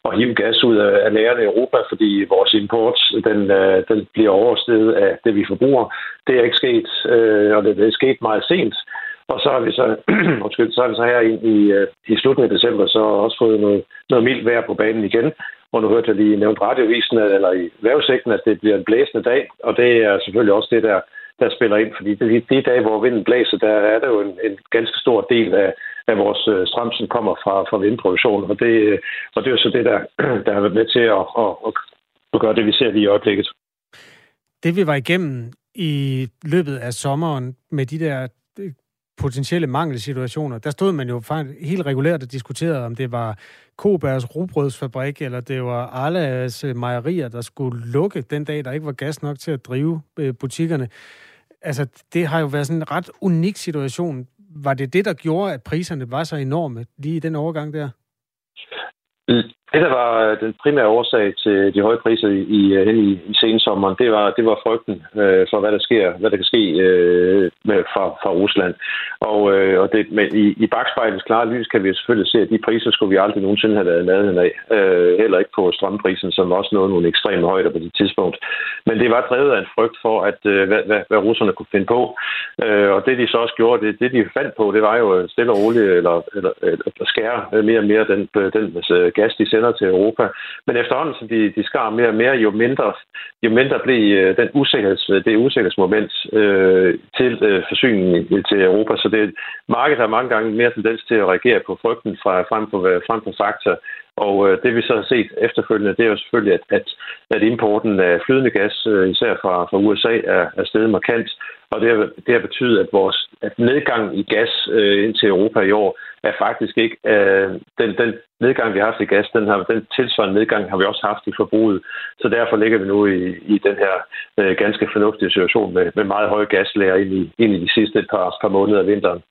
Speaker 13: at hive gas ud af lærerne i Europa, fordi vores import den, øh, den bliver oversteget af det, vi forbruger. Det er ikke sket, og det er sket meget sent. Og så har vi så, undskyld, så har vi så her i, i slutningen af december så også fået noget, noget mildt vejr på banen igen. Og nu hørte jeg lige nævnt radiovisen, eller i vævesigten, at det bliver en blæsende dag, og det er selvfølgelig også det, der, der spiller ind, fordi de, de dage, hvor vinden blæser, der er der jo en, en ganske stor del af, af vores øh, strøm, som kommer fra, fra vindproduktion, og det, øh, og det er jo så det, der, der har været med til at, at, at gøre det, vi ser lige i øjeblikket.
Speaker 4: Det vi var igennem i løbet af sommeren med de der øh, potentielle mangelsituationer, der stod man jo faktisk helt regulært og diskuterede, om det var Kobærs rugbrødsfabrik, eller det var Arlas øh, mejerier, der skulle lukke den dag, der ikke var gas nok til at drive øh, butikkerne. Altså, det har jo været sådan en ret unik situation. Var det det, der gjorde, at priserne var så enorme lige i den overgang der?
Speaker 13: Det, der var øh, den primære årsag til de høje priser i, i, øh, i, i sensommeren, det var, det var frygten øh, for, hvad der sker, hvad der kan ske øh, med, fra, fra Rusland. Og, øh, og det, men i, i bagspejlets klare lys kan vi selvfølgelig se, at de priser skulle vi aldrig nogensinde have været nærheden af. Øh, heller ikke på strømprisen, som også nåede nogle ekstreme højder på det tidspunkt. Men det var drevet af en frygt for, at øh, hvad, hvad, hvad russerne kunne finde på. Øh, og det de så også gjorde, det, det de fandt på, det var jo stille og roligt, eller, eller, eller skære mere og mere den, den øh, gas, de sender til Europa. Men efterhånden, som de, de skar mere og mere, jo mindre, jo mindre blev øh, den usikkerheds, det usikkerhedsmoment øh, til øh, forsyningen til Europa. Så det markedet har mange gange mere tendens til at reagere på frygten fra, frem, på, frem på fakta. Og øh, det vi så har set efterfølgende, det er jo selvfølgelig, at, at, at importen af flydende gas, øh, især fra, fra USA, er, er steget markant. Og det har, det har betydet, at vores at nedgang i gas øh, ind til Europa i år er faktisk ikke... Øh, den, den nedgang, vi har haft i gas, den, har, den tilsvarende nedgang har vi også haft i forbruget. Så derfor ligger vi nu i, i den her øh, ganske fornuftige situation med, med meget høje gaslager ind i, ind i de sidste par, par måneder af vinteren.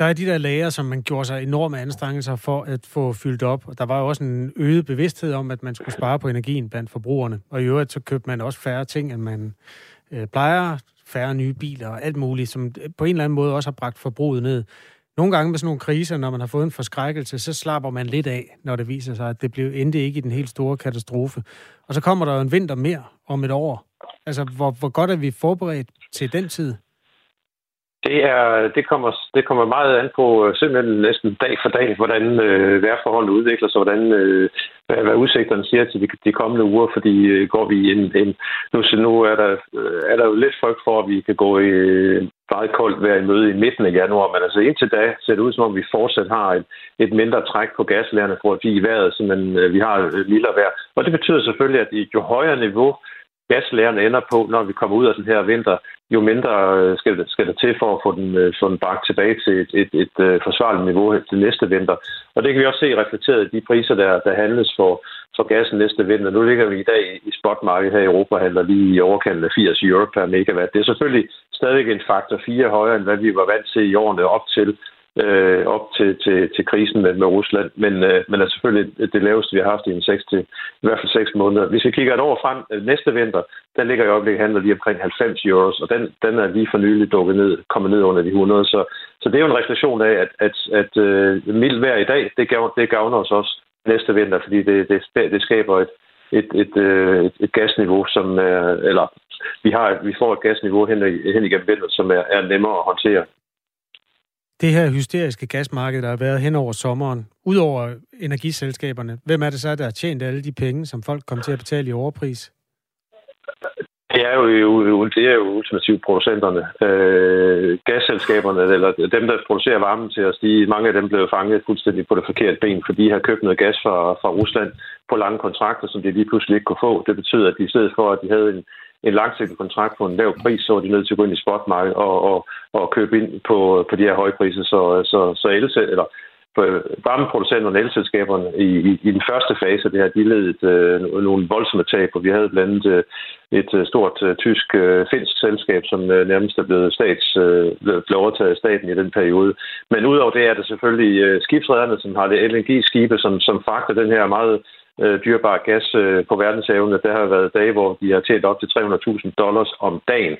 Speaker 4: Der er de der lager, som man gjorde sig enorme anstrengelser for at få fyldt op. Og der var jo også en øget bevidsthed om, at man skulle spare på energien blandt forbrugerne. Og i øvrigt så købte man også færre ting, end man øh, plejer. Færre nye biler og alt muligt, som øh, på en eller anden måde også har bragt forbruget ned. Nogle gange med sådan nogle kriser, når man har fået en forskrækkelse, så slapper man lidt af, når det viser sig, at det blev endte ikke i den helt store katastrofe. Og så kommer der jo en vinter mere om et år. Altså, hvor, hvor godt er vi forberedt til den tid?
Speaker 13: Det, er, det, kommer, det kommer meget an på øh, simpelthen næsten dag for dag, hvordan øh, vejrforholdet udvikler sig, hvordan, øh, hvad, hvad udsigterne siger til de, de kommende uger, fordi øh, går vi ind, ind nu, så nu er der, øh, er der jo lidt frygt for, at vi kan gå i øh, meget koldt vejr i møde i midten af januar, men altså indtil da ser det ud som om, vi fortsat har et, et mindre træk på gaslærerne, fordi i vejret, simpelthen, øh, vi har mildere vejr. Og det betyder selvfølgelig, at jo højere niveau gaslærerne ender på, når vi kommer ud af den her vinter, jo mindre øh, skal, skal der til for at få den, sådan få den bragt tilbage til et, et, et, et forsvarligt niveau til næste vinter. Og det kan vi også se reflekteret i de priser, der, der handles for, for gassen næste vinter. Nu ligger vi i dag i spotmarkedet her i Europa, handler lige i overkanten af 80 euro per megawatt. Det er selvfølgelig stadig en faktor 4 højere, end hvad vi var vant til i årene op til øh, op til, til, til krisen med, med Rusland, men, øh, men er selvfølgelig det laveste, vi har haft i en 6 til i hvert fald 6 måneder. Hvis vi kigger et år frem, øh, næste vinter, der ligger i øjeblikket handler lige omkring 90 euros, og den, den er lige for nylig dukket ned, kommet ned under de 100, så, så det er jo en refleksion af, at, at, at øh, mild vejr i dag, det, gav, det gavner os også næste vinter, fordi det, det, det skaber et, et, et, øh, et, et gasniveau, som er, eller vi, har, vi får et gasniveau hen, hen igennem vinteren, som er, er nemmere at håndtere
Speaker 4: det her hysteriske gasmarked, der har været hen over sommeren, udover energiselskaberne, hvem er det så, der har tjent alle de penge, som folk kommer til at betale i overpris?
Speaker 13: Det er jo, det er jo ultimativt producenterne. Øh, gasselskaberne, eller dem, der producerer varmen til os, de, mange af dem blev fanget fuldstændig på det forkerte ben, fordi de har købt noget gas fra, fra Rusland på lange kontrakter, som de lige pludselig ikke kunne få. Det betyder, at de i stedet for, at de havde en, en langsigtet kontrakt på en lav pris, så er de nødt til at gå ind i spotmarkedet og, og, og købe ind på, på de her høje priser. Så, så, så else, eller varmeproducenterne og elselskaberne i, i, i den første fase af det her, de led øh, nogle voldsomme tab, og vi havde blandt andet øh, et øh, stort øh, tysk øh, finsk selskab, som øh, nærmest er blevet stats, øh, blev overtaget af staten i den periode. Men udover det er det selvfølgelig øh, skibsrederne, som har det LNG-skibe, som, som fragter den her meget øh, Øh, dyrbare gas øh, på verdenshavene. Der har været dage, hvor de har tjent op til 300.000 dollars om dagen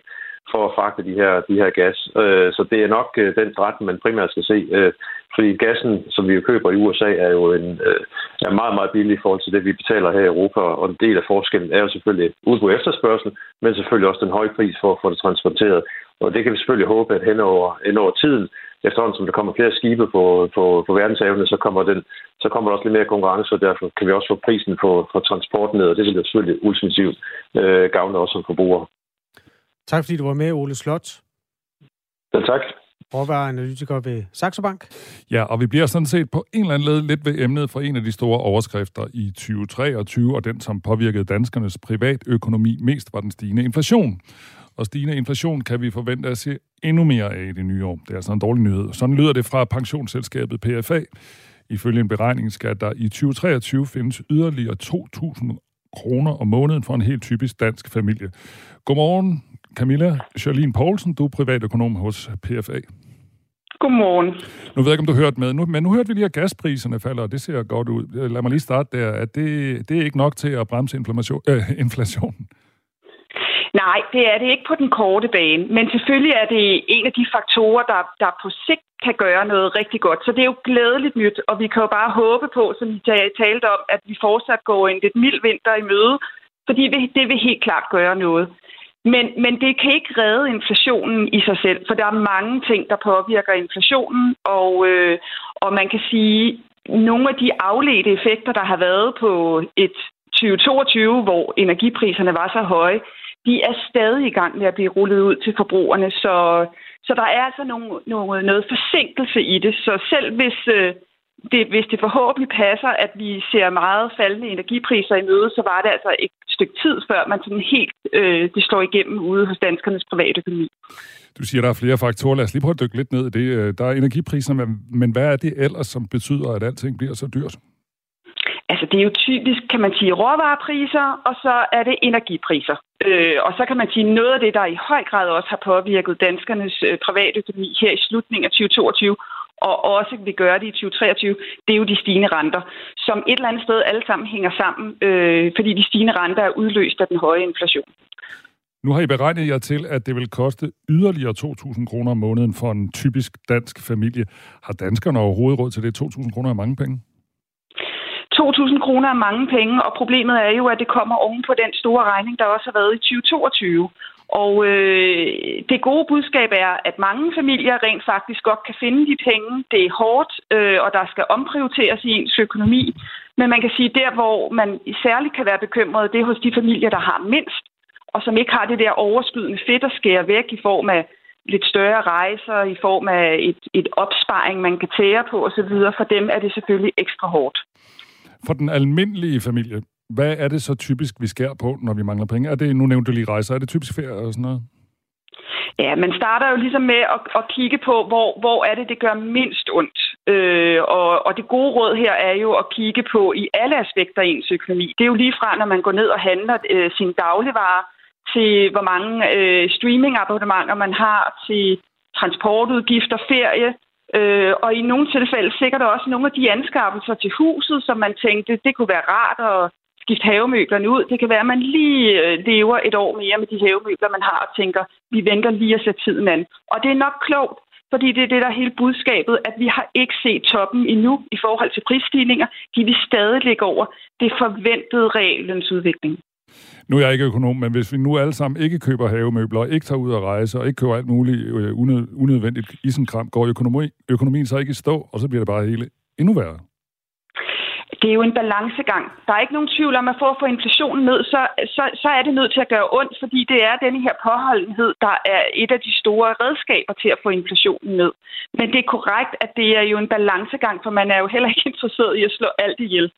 Speaker 13: for at fragte de her, de her gas. Øh, så det er nok øh, den retning, man primært skal se. Øh, fordi gassen, som vi jo køber i USA, er jo en, øh, er meget, meget billig i forhold til det, vi betaler her i Europa. Og en del af forskellen er jo selvfølgelig udbud efterspørgsel, men selvfølgelig også den høje pris for at få det transporteret. Og det kan vi selvfølgelig håbe, at hen over, hen over tiden, efterhånden som der kommer flere skibe på, på, på verdenshavene, så kommer, den, så kommer der også lidt mere konkurrence, og derfor kan vi også få prisen på, på transport ned, og det vil jo selvfølgelig ultimativt øh, gavne også som forbrugere.
Speaker 4: Tak fordi du var med, Ole Slot.
Speaker 13: Ja, tak.
Speaker 4: Råvareanalytiker ved Saxo Bank.
Speaker 3: Ja, og vi bliver sådan set på en eller anden led lidt ved emnet for en af de store overskrifter i 2023, og den, som påvirkede danskernes privatøkonomi mest, var den stigende inflation. Og stigende inflation kan vi forvente at se endnu mere af i det nye år. Det er altså en dårlig nyhed. Sådan lyder det fra pensionsselskabet PFA. Ifølge en beregning skal der i 2023 findes yderligere 2.000 kroner om måneden for en helt typisk dansk familie. Godmorgen, Camilla Charlene Poulsen, du er privatøkonom hos PFA.
Speaker 14: Godmorgen.
Speaker 3: Nu ved jeg ikke, om du hørte med, nu, men nu hørte vi lige, at gaspriserne falder, og det ser godt ud. Lad mig lige starte der, at det, det er ikke nok til at bremse inflation, øh, inflationen.
Speaker 14: Nej, det er det ikke på den korte bane, men selvfølgelig er det en af de faktorer, der, der på sigt kan gøre noget rigtig godt. Så det er jo glædeligt nyt, og vi kan jo bare håbe på, som vi talte om, at vi fortsat går en lidt mild vinter i møde, fordi det vil helt klart gøre noget. Men, men det kan ikke redde inflationen i sig selv, for der er mange ting, der påvirker inflationen, og, øh, og man kan sige, nogle af de afledte effekter, der har været på et 2022, hvor energipriserne var så høje, de er stadig i gang med at blive rullet ud til forbrugerne. Så, så der er altså nogle, nogle, noget forsinkelse i det. Så selv hvis, øh, det, hvis det forhåbentlig passer, at vi ser meget faldende energipriser i møde, så var det altså et stykke tid, før man sådan helt øh, det slår igennem ude hos danskernes private økonomi.
Speaker 3: Du siger, der er flere faktorer. Lad os lige prøve at dykke lidt ned i det. Øh, der er energipriser, men, men hvad er det ellers, som betyder, at alting bliver så dyrt?
Speaker 14: Altså, det er jo typisk, kan man sige, råvarepriser, og så er det energipriser. Øh, og så kan man sige, noget af det, der i høj grad også har påvirket danskernes øh, private økonomi her i slutningen af 2022, og også vil gøre det i 2023, det er jo de stigende renter, som et eller andet sted alle sammen hænger sammen, øh, fordi de stigende renter er udløst af den høje inflation.
Speaker 3: Nu har I beregnet jer til, at det vil koste yderligere 2.000 kroner om måneden for en typisk dansk familie. Har danskerne overhovedet råd til det? 2.000 kroner er mange penge?
Speaker 14: 2.000 kroner er mange penge, og problemet er jo, at det kommer oven på den store regning, der også har været i 2022. Og øh, det gode budskab er, at mange familier rent faktisk godt kan finde de penge. Det er hårdt, øh, og der skal omprioriteres i ens økonomi. Men man kan sige, der hvor man særligt kan være bekymret, det er hos de familier, der har mindst, og som ikke har det der overskydende fedt at skære væk i form af lidt større rejser, i form af et, et opsparing, man kan tære på osv. For dem er det selvfølgelig ekstra hårdt.
Speaker 3: For den almindelige familie, hvad er det så typisk, vi skærer på, når vi mangler penge? Er det, nu nævnte du lige rejser, er det typisk ferie og sådan noget?
Speaker 14: Ja, man starter jo ligesom med at, at kigge på, hvor, hvor er det, det gør mindst ondt. Øh, og, og det gode råd her er jo at kigge på i alle aspekter af ens økonomi. Det er jo lige fra, når man går ned og handler øh, sine dagligvarer, til hvor mange øh, streamingabonnementer man har, til transportudgifter, ferie, Øh, og i nogle tilfælde sikkert også nogle af de anskaffelser til huset, som man tænkte, det kunne være rart at skifte havemøblerne ud. Det kan være, at man lige øh, lever et år mere med de havemøbler, man har, og tænker, vi venter lige at sætte tiden an. Og det er nok klogt, fordi det er det, der er hele budskabet, at vi har ikke set toppen endnu i forhold til prisstigninger. De vil stadig ligge over det forventede reallønsudvikling.
Speaker 3: Nu er jeg ikke økonom, men hvis vi nu alle sammen ikke køber havemøbler, ikke tager ud og rejse, og ikke køber alt muligt øh, unødvendigt isenkram, går økonomi, økonomien så ikke i stå, og så bliver det bare hele endnu værre
Speaker 14: det er jo en balancegang. Der er ikke nogen tvivl om, at for at få inflationen ned, så, så, så er det nødt til at gøre ondt, fordi det er denne her påholdenhed, der er et af de store redskaber til at få inflationen ned. Men det er korrekt, at det er jo en balancegang, for man er jo heller ikke interesseret i at slå alt ihjel.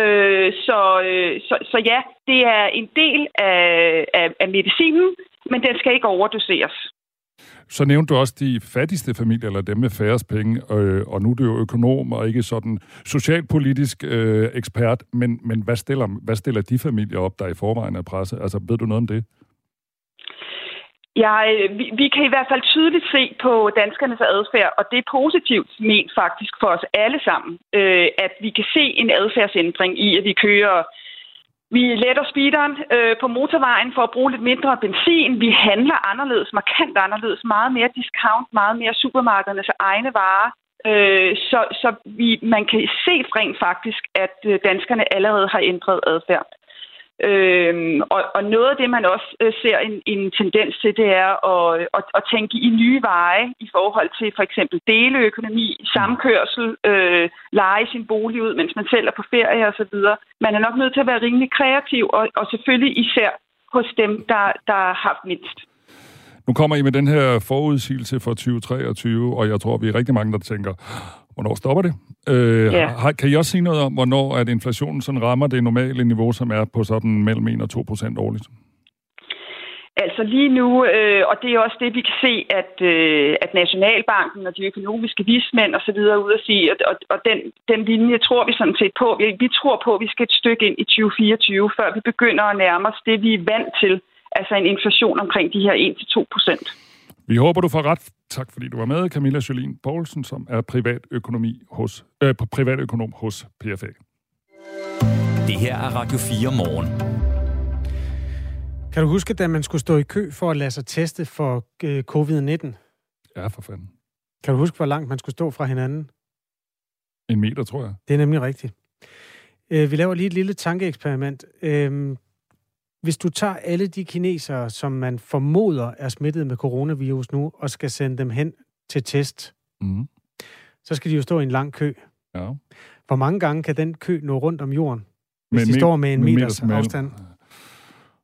Speaker 14: Øh, så, øh, så, så ja, det er en del af, af, af medicinen, men den skal ikke overdoseres.
Speaker 3: Så nævnte du også de fattigste familier, eller dem med færrest penge, øh, og nu er du jo økonom og ikke sådan socialpolitisk øh, ekspert, men, men hvad, stiller, hvad stiller de familier op, der i forvejen er presset? Altså, ved du noget om det?
Speaker 14: Ja, øh, vi, vi kan i hvert fald tydeligt se på danskernes adfærd, og det er positivt ment faktisk for os alle sammen, øh, at vi kan se en adfærdsændring i, at vi kører vi letter speederen øh, på motorvejen for at bruge lidt mindre benzin. Vi handler anderledes, markant anderledes, meget mere discount, meget mere supermarkedernes egne varer. Øh, så så vi, man kan se rent faktisk, at øh, danskerne allerede har ændret adfærd. Øhm, og, og noget af det, man også øh, ser en, en tendens til, det er at, at, at tænke i nye veje i forhold til for eksempel deleøkonomi, samkørsel, øh, lege sin bolig ud, mens man selv er på ferie osv. Man er nok nødt til at være rimelig kreativ, og, og selvfølgelig især hos dem, der, der har haft mindst.
Speaker 3: Nu kommer I med den her forudsigelse for 2023, og jeg tror, vi er rigtig mange, der tænker, hvornår stopper det? Øh, ja. har, kan I også sige noget om, hvornår at inflationen sådan rammer det normale niveau, som er på sådan mellem 1 og 2 procent årligt?
Speaker 14: Altså lige nu, øh, og det er også det, vi kan se, at, øh, at Nationalbanken og de økonomiske vismænd og så videre ud at sige, og, og, og den, den linje tror vi sådan set på. Vi, vi tror på, at vi skal et stykke ind i 2024, før vi begynder at nærme os det, vi er vant til, altså en inflation omkring de her 1-2 procent.
Speaker 3: Vi håber, du får ret. Tak fordi du var med, Camilla Jolien Poulsen, som er privatøkonomi hos, øh, privatøkonom hos PFA.
Speaker 2: Det her er Radio 4 morgen.
Speaker 4: Kan du huske, da man skulle stå i kø for at lade sig teste for øh, covid-19?
Speaker 3: Ja, for fanden.
Speaker 4: Kan du huske, hvor langt man skulle stå fra hinanden?
Speaker 3: En meter, tror jeg.
Speaker 4: Det er nemlig rigtigt. Øh, vi laver lige et lille tankeeksperiment. Øh, hvis du tager alle de kinesere, som man formoder er smittet med coronavirus nu, og skal sende dem hen til test, mm. så skal de jo stå i en lang kø.
Speaker 3: Ja.
Speaker 4: Hvor mange gange kan den kø nå rundt om jorden, hvis men, de står med en meters, meters afstand?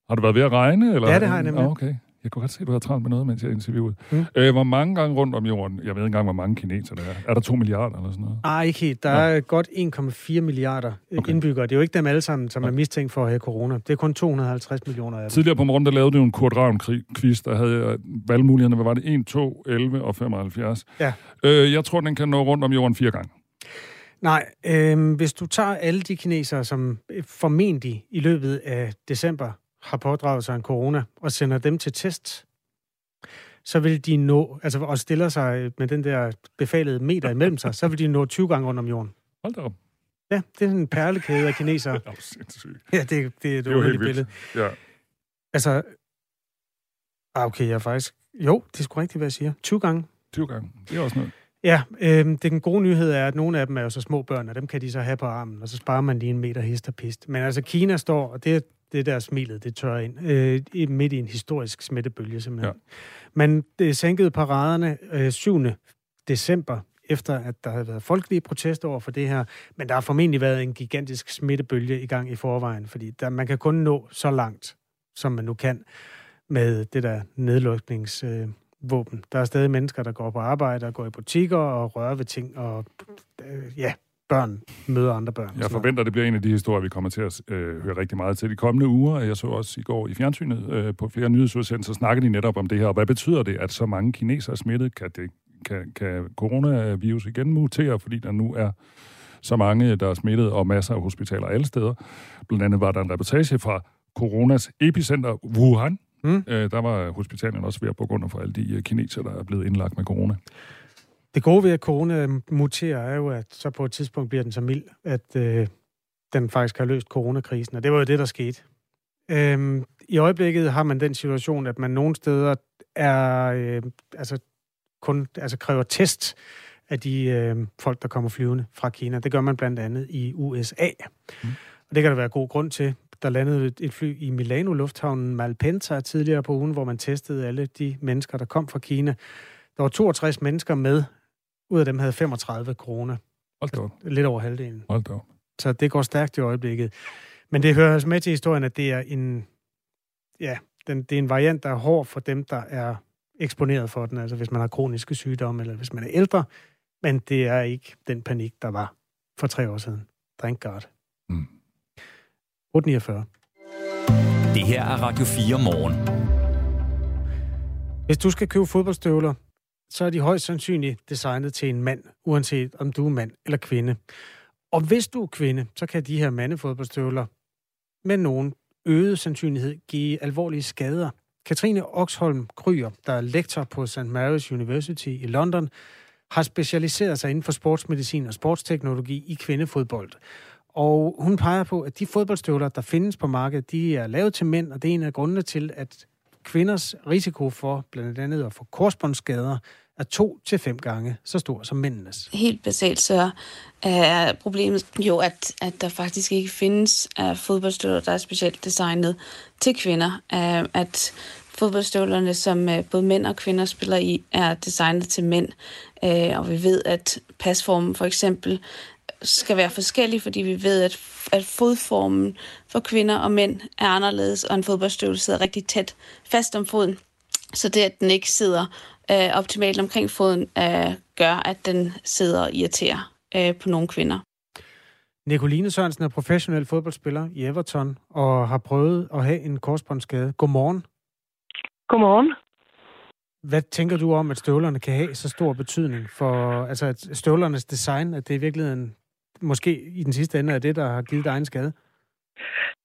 Speaker 3: Har du været ved at regne? Eller?
Speaker 4: Ja, det har jeg nemlig.
Speaker 3: Ah, okay. Jeg kunne godt se, at du har travlt med noget, mens jeg interviewede. Mm. Øh, hvor mange gange rundt om jorden? Jeg ved ikke engang, hvor mange kineser der er. Er der 2 milliarder eller sådan noget?
Speaker 4: Nej, ikke helt. Der Nå. er godt 1,4 milliarder øh, okay. indbyggere. Det er jo ikke dem alle sammen, som okay. er mistænkt for at have corona. Det er kun 250 millioner af dem.
Speaker 3: Tidligere på morgen, der lavede du en Kurt Ravn quiz, der havde valgmulighederne. Hvad var det? 1, 2, 11 og 75.
Speaker 4: Ja.
Speaker 3: Øh, jeg tror, den kan nå rundt om jorden fire gange.
Speaker 4: Nej, øh, hvis du tager alle de kinesere, som formentlig i løbet af december har pådraget sig en corona, og sender dem til test, så vil de nå, altså og stiller sig med den der befalede meter imellem sig, så vil de nå 20 gange rundt om jorden.
Speaker 3: Hold da op.
Speaker 4: Ja, det er en perlekæde af kinesere.
Speaker 3: det er sindssygt.
Speaker 4: Ja, det, det, det er et
Speaker 3: det
Speaker 4: billede.
Speaker 3: Ja.
Speaker 4: Altså, ah, okay, jeg er faktisk... Jo, det er sgu rigtigt, hvad jeg siger. 20 gange.
Speaker 3: 20 gange. Det er også noget.
Speaker 4: Ja, øh, den gode nyhed er, at nogle af dem er jo så små børn, og dem kan de så have på armen, og så sparer man lige en meter hist og pist. Men altså, Kina står, og det, det der smilet, det tør ind, øh, midt i en historisk smittebølge simpelthen. Ja. Men det sænkede paraderne øh, 7. december, efter at der havde været folkelige protester over for det her. Men der har formentlig været en gigantisk smittebølge i gang i forvejen, fordi der, man kan kun nå så langt, som man nu kan, med det der nedlukningsvåben. Øh, der er stadig mennesker, der går på arbejde og går i butikker og rører ved ting, og øh, ja, børn møder andre børn.
Speaker 3: Jeg forventer, det bliver en af de historier, vi kommer til at øh, høre rigtig meget til de kommende uger. Jeg så også i går i fjernsynet øh, på flere nyhedsudsendelser, snakker de netop om det her. Og hvad betyder det, at så mange kinesere er smittet? Kan, det, kan, kan coronavirus igen mutere, fordi der nu er så mange, der er smittet, og masser af hospitaler alle steder. Blandt andet var der en reportage fra coronas epicenter Wuhan. Mm. Øh, der var hospitalerne også ved at på grund af alle de øh, kinesere, der er blevet indlagt med corona.
Speaker 4: Det gode ved, at corona muterer, er jo, at så på et tidspunkt bliver den så mild, at øh, den faktisk har løst coronakrisen, og det var jo det, der skete. Øhm, I øjeblikket har man den situation, at man nogle steder er, øh, altså, kun altså kræver test af de øh, folk, der kommer flyvende fra Kina. Det gør man blandt andet i USA. Mm. Og det kan der være god grund til. Der landede et fly i Milano Lufthavnen Malpensa tidligere på ugen, hvor man testede alle de mennesker, der kom fra Kina. Der var 62 mennesker med ud af dem havde 35 corona.
Speaker 3: Hold da op.
Speaker 4: Lidt over halvdelen.
Speaker 3: Hold da op.
Speaker 4: Så det går stærkt i øjeblikket. Men det hører altså med til historien, at det er en, ja, den, det er en variant, der er hård for dem, der er eksponeret for den, altså hvis man har kroniske sygdomme, eller hvis man er ældre. Men det er ikke den panik, der var for tre år siden. Thank God. Mm. 849.
Speaker 2: Det her er Radio 4 morgen.
Speaker 4: Hvis du skal købe fodboldstøvler, så er de højst sandsynligt designet til en mand, uanset om du er mand eller kvinde. Og hvis du er kvinde, så kan de her mandefodboldstøvler med nogen øget sandsynlighed give alvorlige skader. Katrine Oxholm Kryer, der er lektor på St. Mary's University i London, har specialiseret sig inden for sportsmedicin og sportsteknologi i kvindefodbold. Og hun peger på, at de fodboldstøvler, der findes på markedet, de er lavet til mænd, og det er en af grundene til, at kvinders risiko for blandt andet at få korsbåndsskader er to til fem gange så stor som mændenes.
Speaker 15: Helt basalt så er problemet jo, at, at der faktisk ikke findes uh, fodboldstøvler, der er specielt designet til kvinder. Uh, at fodboldstøvlerne, som uh, både mænd og kvinder spiller i, er designet til mænd. Uh, og vi ved, at pasformen for eksempel skal være forskellig, fordi vi ved, at, at fodformen for kvinder og mænd er anderledes, og en fodboldstøvle sidder rigtig tæt fast om foden. Så det, at den ikke sidder øh, optimalt omkring foden, øh, gør, at den sidder og irriterer øh, på nogle kvinder.
Speaker 4: Nicoline Sørensen er professionel fodboldspiller i Everton og har prøvet at have en korsbåndsskade. Godmorgen.
Speaker 16: Godmorgen.
Speaker 4: Hvad tænker du om, at støvlerne kan have så stor betydning for altså at støvlernes design, at det i virkeligheden måske i den sidste ende er det, der har givet dig en skade?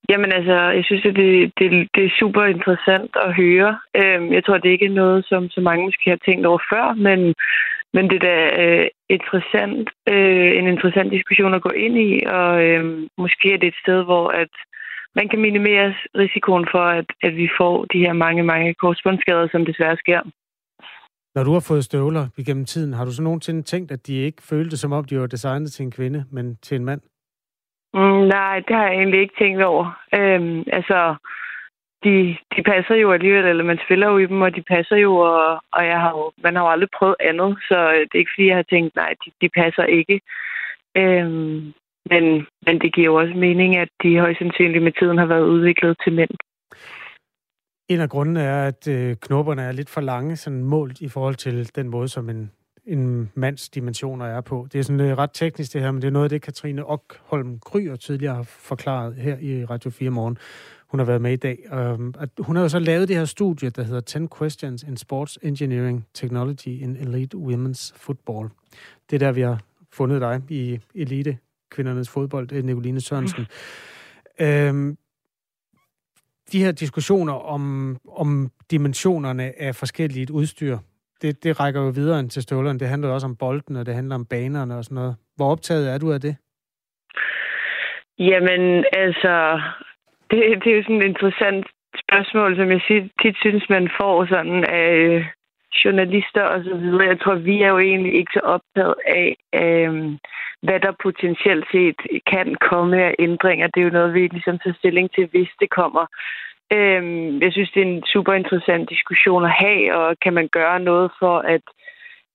Speaker 16: Jamen altså, jeg synes, at det, det, det er super interessant at høre. Øhm, jeg tror, det ikke er noget, som så mange måske har tænkt over før, men, men det er da øh, interessant, øh, en interessant diskussion at gå ind i, og øh, måske er det et sted, hvor at man kan minimere risikoen for, at, at vi får de her mange, mange korsbåndsskader, som desværre sker.
Speaker 4: Når du har fået støvler igennem tiden, har du så nogensinde tænkt, at de ikke følte som om, de var designet til en kvinde, men til en mand?
Speaker 16: Mm, nej, det har jeg egentlig ikke tænkt over. Øhm, altså, de, de passer jo alligevel, eller man spiller jo i dem, og de passer jo, og, og jeg har jo, man har jo aldrig prøvet andet, så det er ikke fordi, jeg har tænkt, nej, de, de passer ikke. Øhm, men, men det giver jo også mening, at de højst sandsynligt med tiden har været udviklet til mænd.
Speaker 4: En af grundene er, at øh, knopperne er lidt for lange, sådan målt i forhold til den måde, som en en mands dimensioner er på. Det er sådan uh, ret teknisk det her, men det er noget af det, Katrine Ockholm Kryer tidligere har forklaret her i Radio 4 morgen. Hun har været med i dag. Um, at hun har jo så lavet det her studie, der hedder 10 Questions in Sports Engineering Technology in Elite Women's Football. Det er der, vi har fundet dig i elite kvindernes fodbold, øh, Nicoline Sørensen. Mm. Um, de her diskussioner om, om dimensionerne af forskellige udstyr, det, det rækker jo videre end til støvlerne. Det handler også om bolden, og det handler om banerne og sådan noget. Hvor optaget er du af det?
Speaker 16: Jamen, altså, det, det er jo sådan et interessant spørgsmål, som jeg tit synes, man får sådan af øh, journalister og så videre. Jeg tror, vi er jo egentlig ikke så optaget af, øh, hvad der potentielt set kan komme af ændringer. Det er jo noget, vi ligesom tager stilling til, hvis det kommer. Øhm, jeg synes, det er en super interessant diskussion at have, og kan man gøre noget for, at,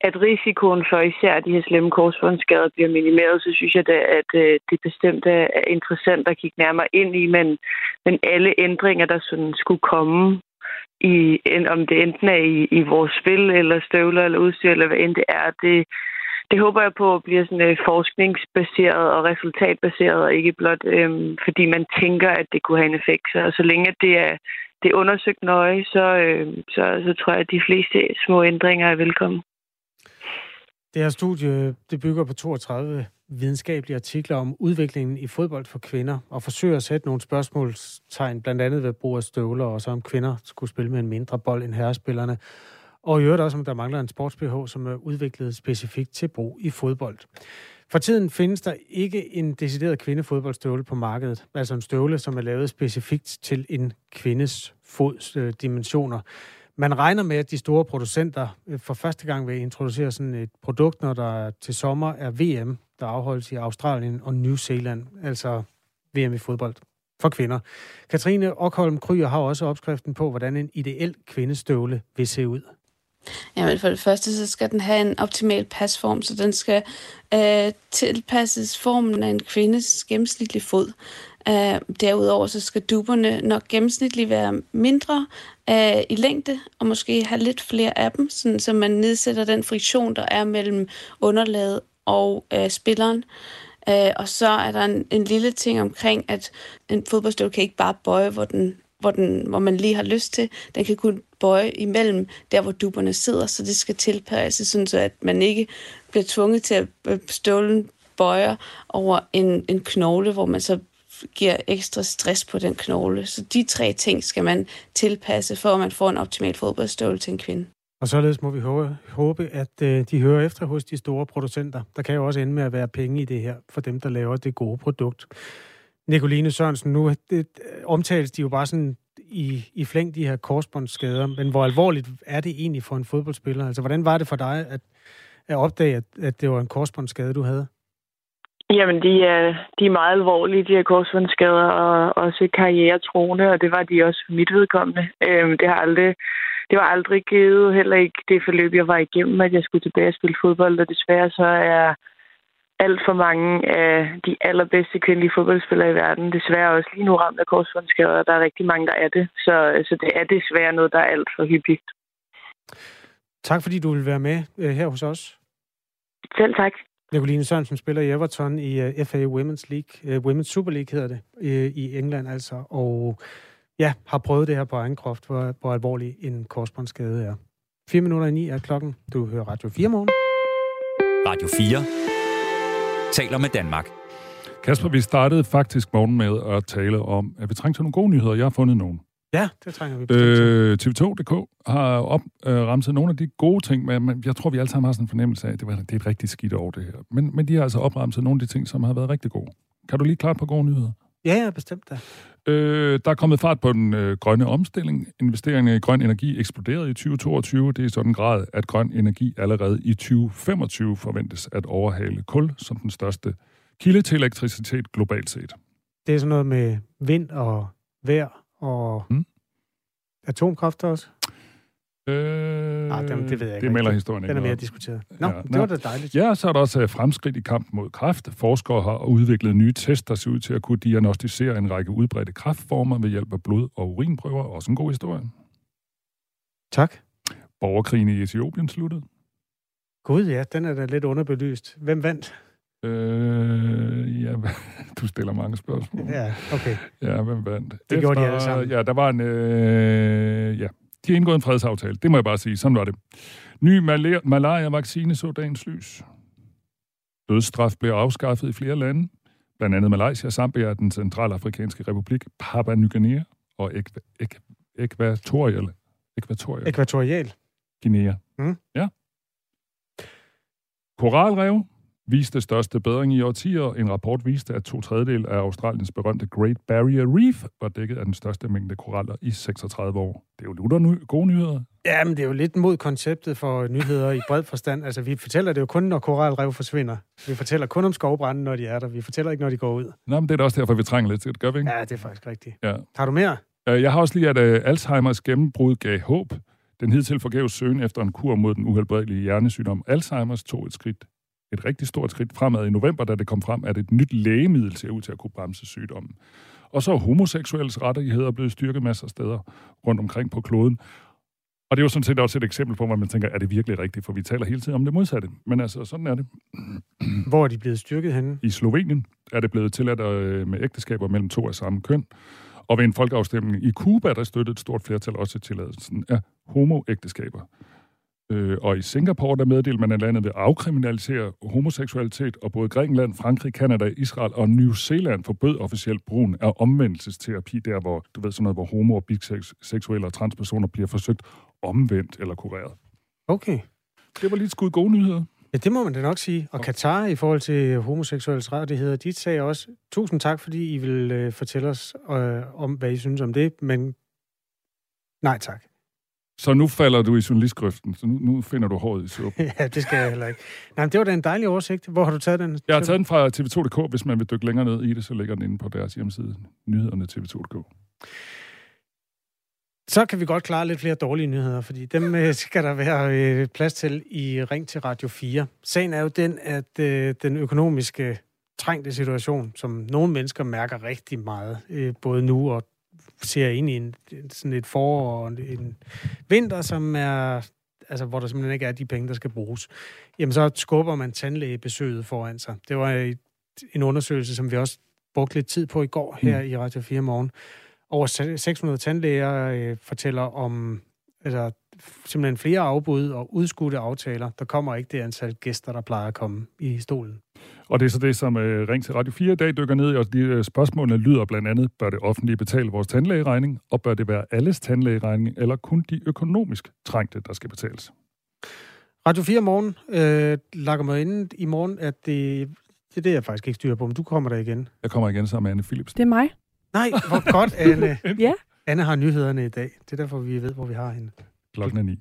Speaker 16: at risikoen for især de her slemme korsbåndsskader bliver minimeret, så synes jeg, da, at øh, det bestemt er interessant at kigge nærmere ind i, men, men alle ændringer, der sådan skulle komme, i, om det enten er i, i vores spil, eller støvler, eller udstyr, eller hvad end det er, det, det håber jeg på bliver sådan øh, forskningsbaseret og resultatbaseret, og ikke blot øhm, fordi man tænker, at det kunne have en effekt. Så, så længe det er, det er undersøgt nøje, så, øh, så, så tror jeg, at de fleste små ændringer er velkommen.
Speaker 4: Det her studie det bygger på 32 videnskabelige artikler om udviklingen i fodbold for kvinder, og forsøger at sætte nogle spørgsmålstegn, blandt andet ved brug af støvler, og så om kvinder skulle spille med en mindre bold end herrespillerne. Og i øvrigt også, om der mangler en sports-BH, som er udviklet specifikt til brug i fodbold. For tiden findes der ikke en decideret kvindefodboldstøvle på markedet, altså en støvle, som er lavet specifikt til en kvindes fods øh, dimensioner. Man regner med, at de store producenter øh, for første gang vil introducere sådan et produkt, når der til sommer er VM, der afholdes i Australien og New Zealand, altså VM i fodbold for kvinder. Katrine Ockholm Kryer har også opskriften på, hvordan en ideel kvindestøvle vil se ud.
Speaker 15: Jamen for det første, så skal den have en optimal pasform, så den skal øh, tilpasses formen af en kvindes gennemsnitlige fod. Øh, derudover så skal duberne nok gennemsnitligt være mindre øh, i længde, og måske have lidt flere af dem, sådan, så man nedsætter den friktion, der er mellem underlaget og øh, spilleren. Øh, og så er der en, en lille ting omkring, at en fodboldstøvle kan ikke bare bøje, hvor den hvor, den, hvor man lige har lyst til. Den kan kun bøje imellem der, hvor duberne sidder, så det skal tilpasses, sådan så at man ikke bliver tvunget til at øh, stålen bøjer over en, en knogle, hvor man så giver ekstra stress på den knogle. Så de tre ting skal man tilpasse, for at man får en optimal fodboldstål til en kvinde.
Speaker 4: Og således må vi håbe, at øh, de hører efter hos de store producenter. Der kan jo også ende med at være penge i det her, for dem, der laver det gode produkt. Nicoline Sørensen, nu det, omtales de jo bare sådan i, i flæng, de her korsbåndsskader, men hvor alvorligt er det egentlig for en fodboldspiller? Altså, hvordan var det for dig at, at opdage, at, at det var en korsbåndsskade, du havde?
Speaker 16: Jamen, de er, de er meget alvorlige, de her korsbåndsskader, og også karrieretroende, og det var de også for mit vedkommende. Øhm, det har aldrig det var aldrig givet, heller ikke det forløb, jeg var igennem, at jeg skulle tilbage og spille fodbold, og desværre så er alt for mange af de allerbedste kvindelige fodboldspillere i verden desværre også lige nu ramt af korsbåndsskader, og der er rigtig mange, der er det. Så, så det er desværre noget, der er alt for hyppigt.
Speaker 4: Tak fordi du vil være med uh, her hos os.
Speaker 16: Selv tak.
Speaker 4: Nicoline Sørensen spiller i Everton i uh, øh, FA Women's League, uh, Women's Super League hedder det, uh, i England altså, og ja, har prøvet det her på egen kraft, hvor, hvor alvorlig en korsbåndsskade er. 4 minutter i 9 er klokken. Du hører Radio 4 morgen.
Speaker 2: Radio 4 taler med Danmark.
Speaker 3: Kasper, vi startede faktisk morgen med at tale om, at vi trængte til nogle gode nyheder. Jeg har fundet nogle.
Speaker 4: Ja, det trænger vi
Speaker 3: øh, TV2.dk har op, øh, ramset nogle af de gode ting, men jeg tror, vi alle sammen har sådan en fornemmelse af, at det, var, det er et rigtig skidt over det her. Men, men de har altså opremset nogle af de ting, som har været rigtig gode. Kan du lige klare på gode nyheder?
Speaker 4: Ja, ja, bestemt da.
Speaker 3: Øh, der er kommet fart på den øh, grønne omstilling. Investeringerne i grøn energi eksploderede i 2022. Det er i sådan grad, at grøn energi allerede i 2025 forventes at overhale kul som den største kilde til elektricitet globalt set.
Speaker 4: Det er sådan noget med vind og vejr og hmm? atomkraft også?
Speaker 3: Øh,
Speaker 4: Nej, det, det ved jeg ikke.
Speaker 3: Det melder historien
Speaker 4: Den er mere diskuteret. Nå, ja, det var da dejligt.
Speaker 3: Ja, så er der også øh, fremskridt i kampen mod kræft. Forskere har udviklet nye tests, der ser ud til at kunne diagnostisere en række udbredte kræftformer ved hjælp af blod- og urinprøver. Også en god historie.
Speaker 4: Tak.
Speaker 3: Borgerkrigen i Etiopien sluttede.
Speaker 4: Gud ja, den er da lidt underbelyst. Hvem vandt?
Speaker 3: Øh, ja, du stiller mange spørgsmål.
Speaker 4: Ja, okay.
Speaker 3: Ja, hvem vandt?
Speaker 4: Det Efter, gjorde de alle sammen.
Speaker 3: Ja, der var en... Øh, ja, de har indgået en fredsaftale. Det må jeg bare sige. Sådan var det. Ny malaria-vaccine så dagens lys. Dødsstraf blev afskaffet i flere lande. Blandt andet Malaysia, Zambia, den centralafrikanske republik, Papua Ny Guinea og Ekvatorial.
Speaker 4: Ekvatorial. Ekvatorial.
Speaker 3: Guinea.
Speaker 4: Mm.
Speaker 3: Ja. Koralrev viste største bedring i årtier. En rapport viste, at to tredjedel af Australiens berømte Great Barrier Reef var dækket af den største mængde koraller i 36 år. Det er jo lutter nu gode nyheder.
Speaker 4: Ja, men det er jo lidt mod konceptet for nyheder i bred forstand. Altså, vi fortæller det jo kun, når koralrev forsvinder. Vi fortæller kun om skovbrænde, når de er der. Vi fortæller ikke, når de går ud.
Speaker 3: Nå, men det er da også derfor, vi trænger lidt til det, gør vi ikke?
Speaker 4: Ja, det er faktisk rigtigt.
Speaker 3: Ja.
Speaker 4: Har du mere?
Speaker 3: Øh, jeg har også lige, at uh, Alzheimers gennembrud gav håb. Den hidtil forgæves søgen efter en kur mod den uhelbredelige hjernesygdom Alzheimers tog et skridt et rigtig stort skridt fremad i november, da det kom frem, at et nyt lægemiddel ser ud til at kunne bremse sygdommen. Og så er homoseksuelles rettigheder blevet styrket masser af steder rundt omkring på kloden. Og det er jo sådan set også et eksempel på, hvor man tænker, er det virkelig rigtigt? For vi taler hele tiden om det modsatte. Men altså, sådan er det.
Speaker 4: Hvor er de blevet styrket henne?
Speaker 3: I Slovenien er det blevet tilladt øh, med ægteskaber mellem to af samme køn. Og ved en folkeafstemning i Kuba, der støttede et stort flertal også tilladelsen af homoægteskaber. Øh, og i Singapore, der meddelte man, at landet vil afkriminalisere homoseksualitet, og både Grækenland, Frankrig, Kanada, Israel og New Zealand forbød officielt brugen af omvendelsesterapi, der hvor, du ved, sådan noget, hvor homo- og biseksuelle og transpersoner bliver forsøgt omvendt eller kureret.
Speaker 4: Okay.
Speaker 3: Det var lige et skud gode nyheder.
Speaker 4: Ja, det må man da nok sige. Og Katar i forhold til homoseksuelle rettigheder, de sagde også, tusind tak, fordi I vil øh, fortælle os øh, om, hvad I synes om det, men nej tak.
Speaker 3: Så nu falder du i journalistgrøften, så nu, nu finder du håret i suppen.
Speaker 4: ja, det skal jeg heller ikke. Nej, men det var da en dejlig oversigt. Hvor har du taget den?
Speaker 3: Jeg har taget den fra tv2.dk. Hvis man vil dykke længere ned i det, så ligger den inde på deres hjemmeside. Nyhederne tv2.dk.
Speaker 4: Så kan vi godt klare lidt flere dårlige nyheder, fordi dem øh, skal der være øh, plads til i Ring til Radio 4. Sagen er jo den, at øh, den økonomiske trængte situation, som nogle mennesker mærker rigtig meget, både nu og ser ind i en, sådan et forår og en vinter, som er, altså, hvor der simpelthen ikke er de penge, der skal bruges, jamen så skubber man tandlægebesøget foran sig. Det var en undersøgelse, som vi også brugte lidt tid på i går her mm. i Radio 4 morgen. over 600 tandlæger øh, fortæller om altså, simpelthen flere afbud og udskudte aftaler. Der kommer ikke det antal gæster, der plejer at komme i stolen.
Speaker 3: Og det er så det, som øh, Ring til Radio 4 i dag dykker ned i, og de øh, spørgsmålene lyder blandt andet, bør det offentlige betale vores tandlægeregning, og bør det være alles tandlægeregning, eller kun de økonomisk trængte, der skal betales?
Speaker 4: Radio 4 morgen øh, lakker mig ind i morgen, at det, det er det, jeg faktisk ikke styrer på, men du kommer der igen.
Speaker 3: Jeg kommer igen sammen med Anne Philipsen.
Speaker 10: Det er mig.
Speaker 4: Nej, hvor godt, Anne.
Speaker 10: ja.
Speaker 4: Anne har nyhederne i dag. Det er derfor, vi ved, hvor vi har hende.
Speaker 3: Klokken er ni.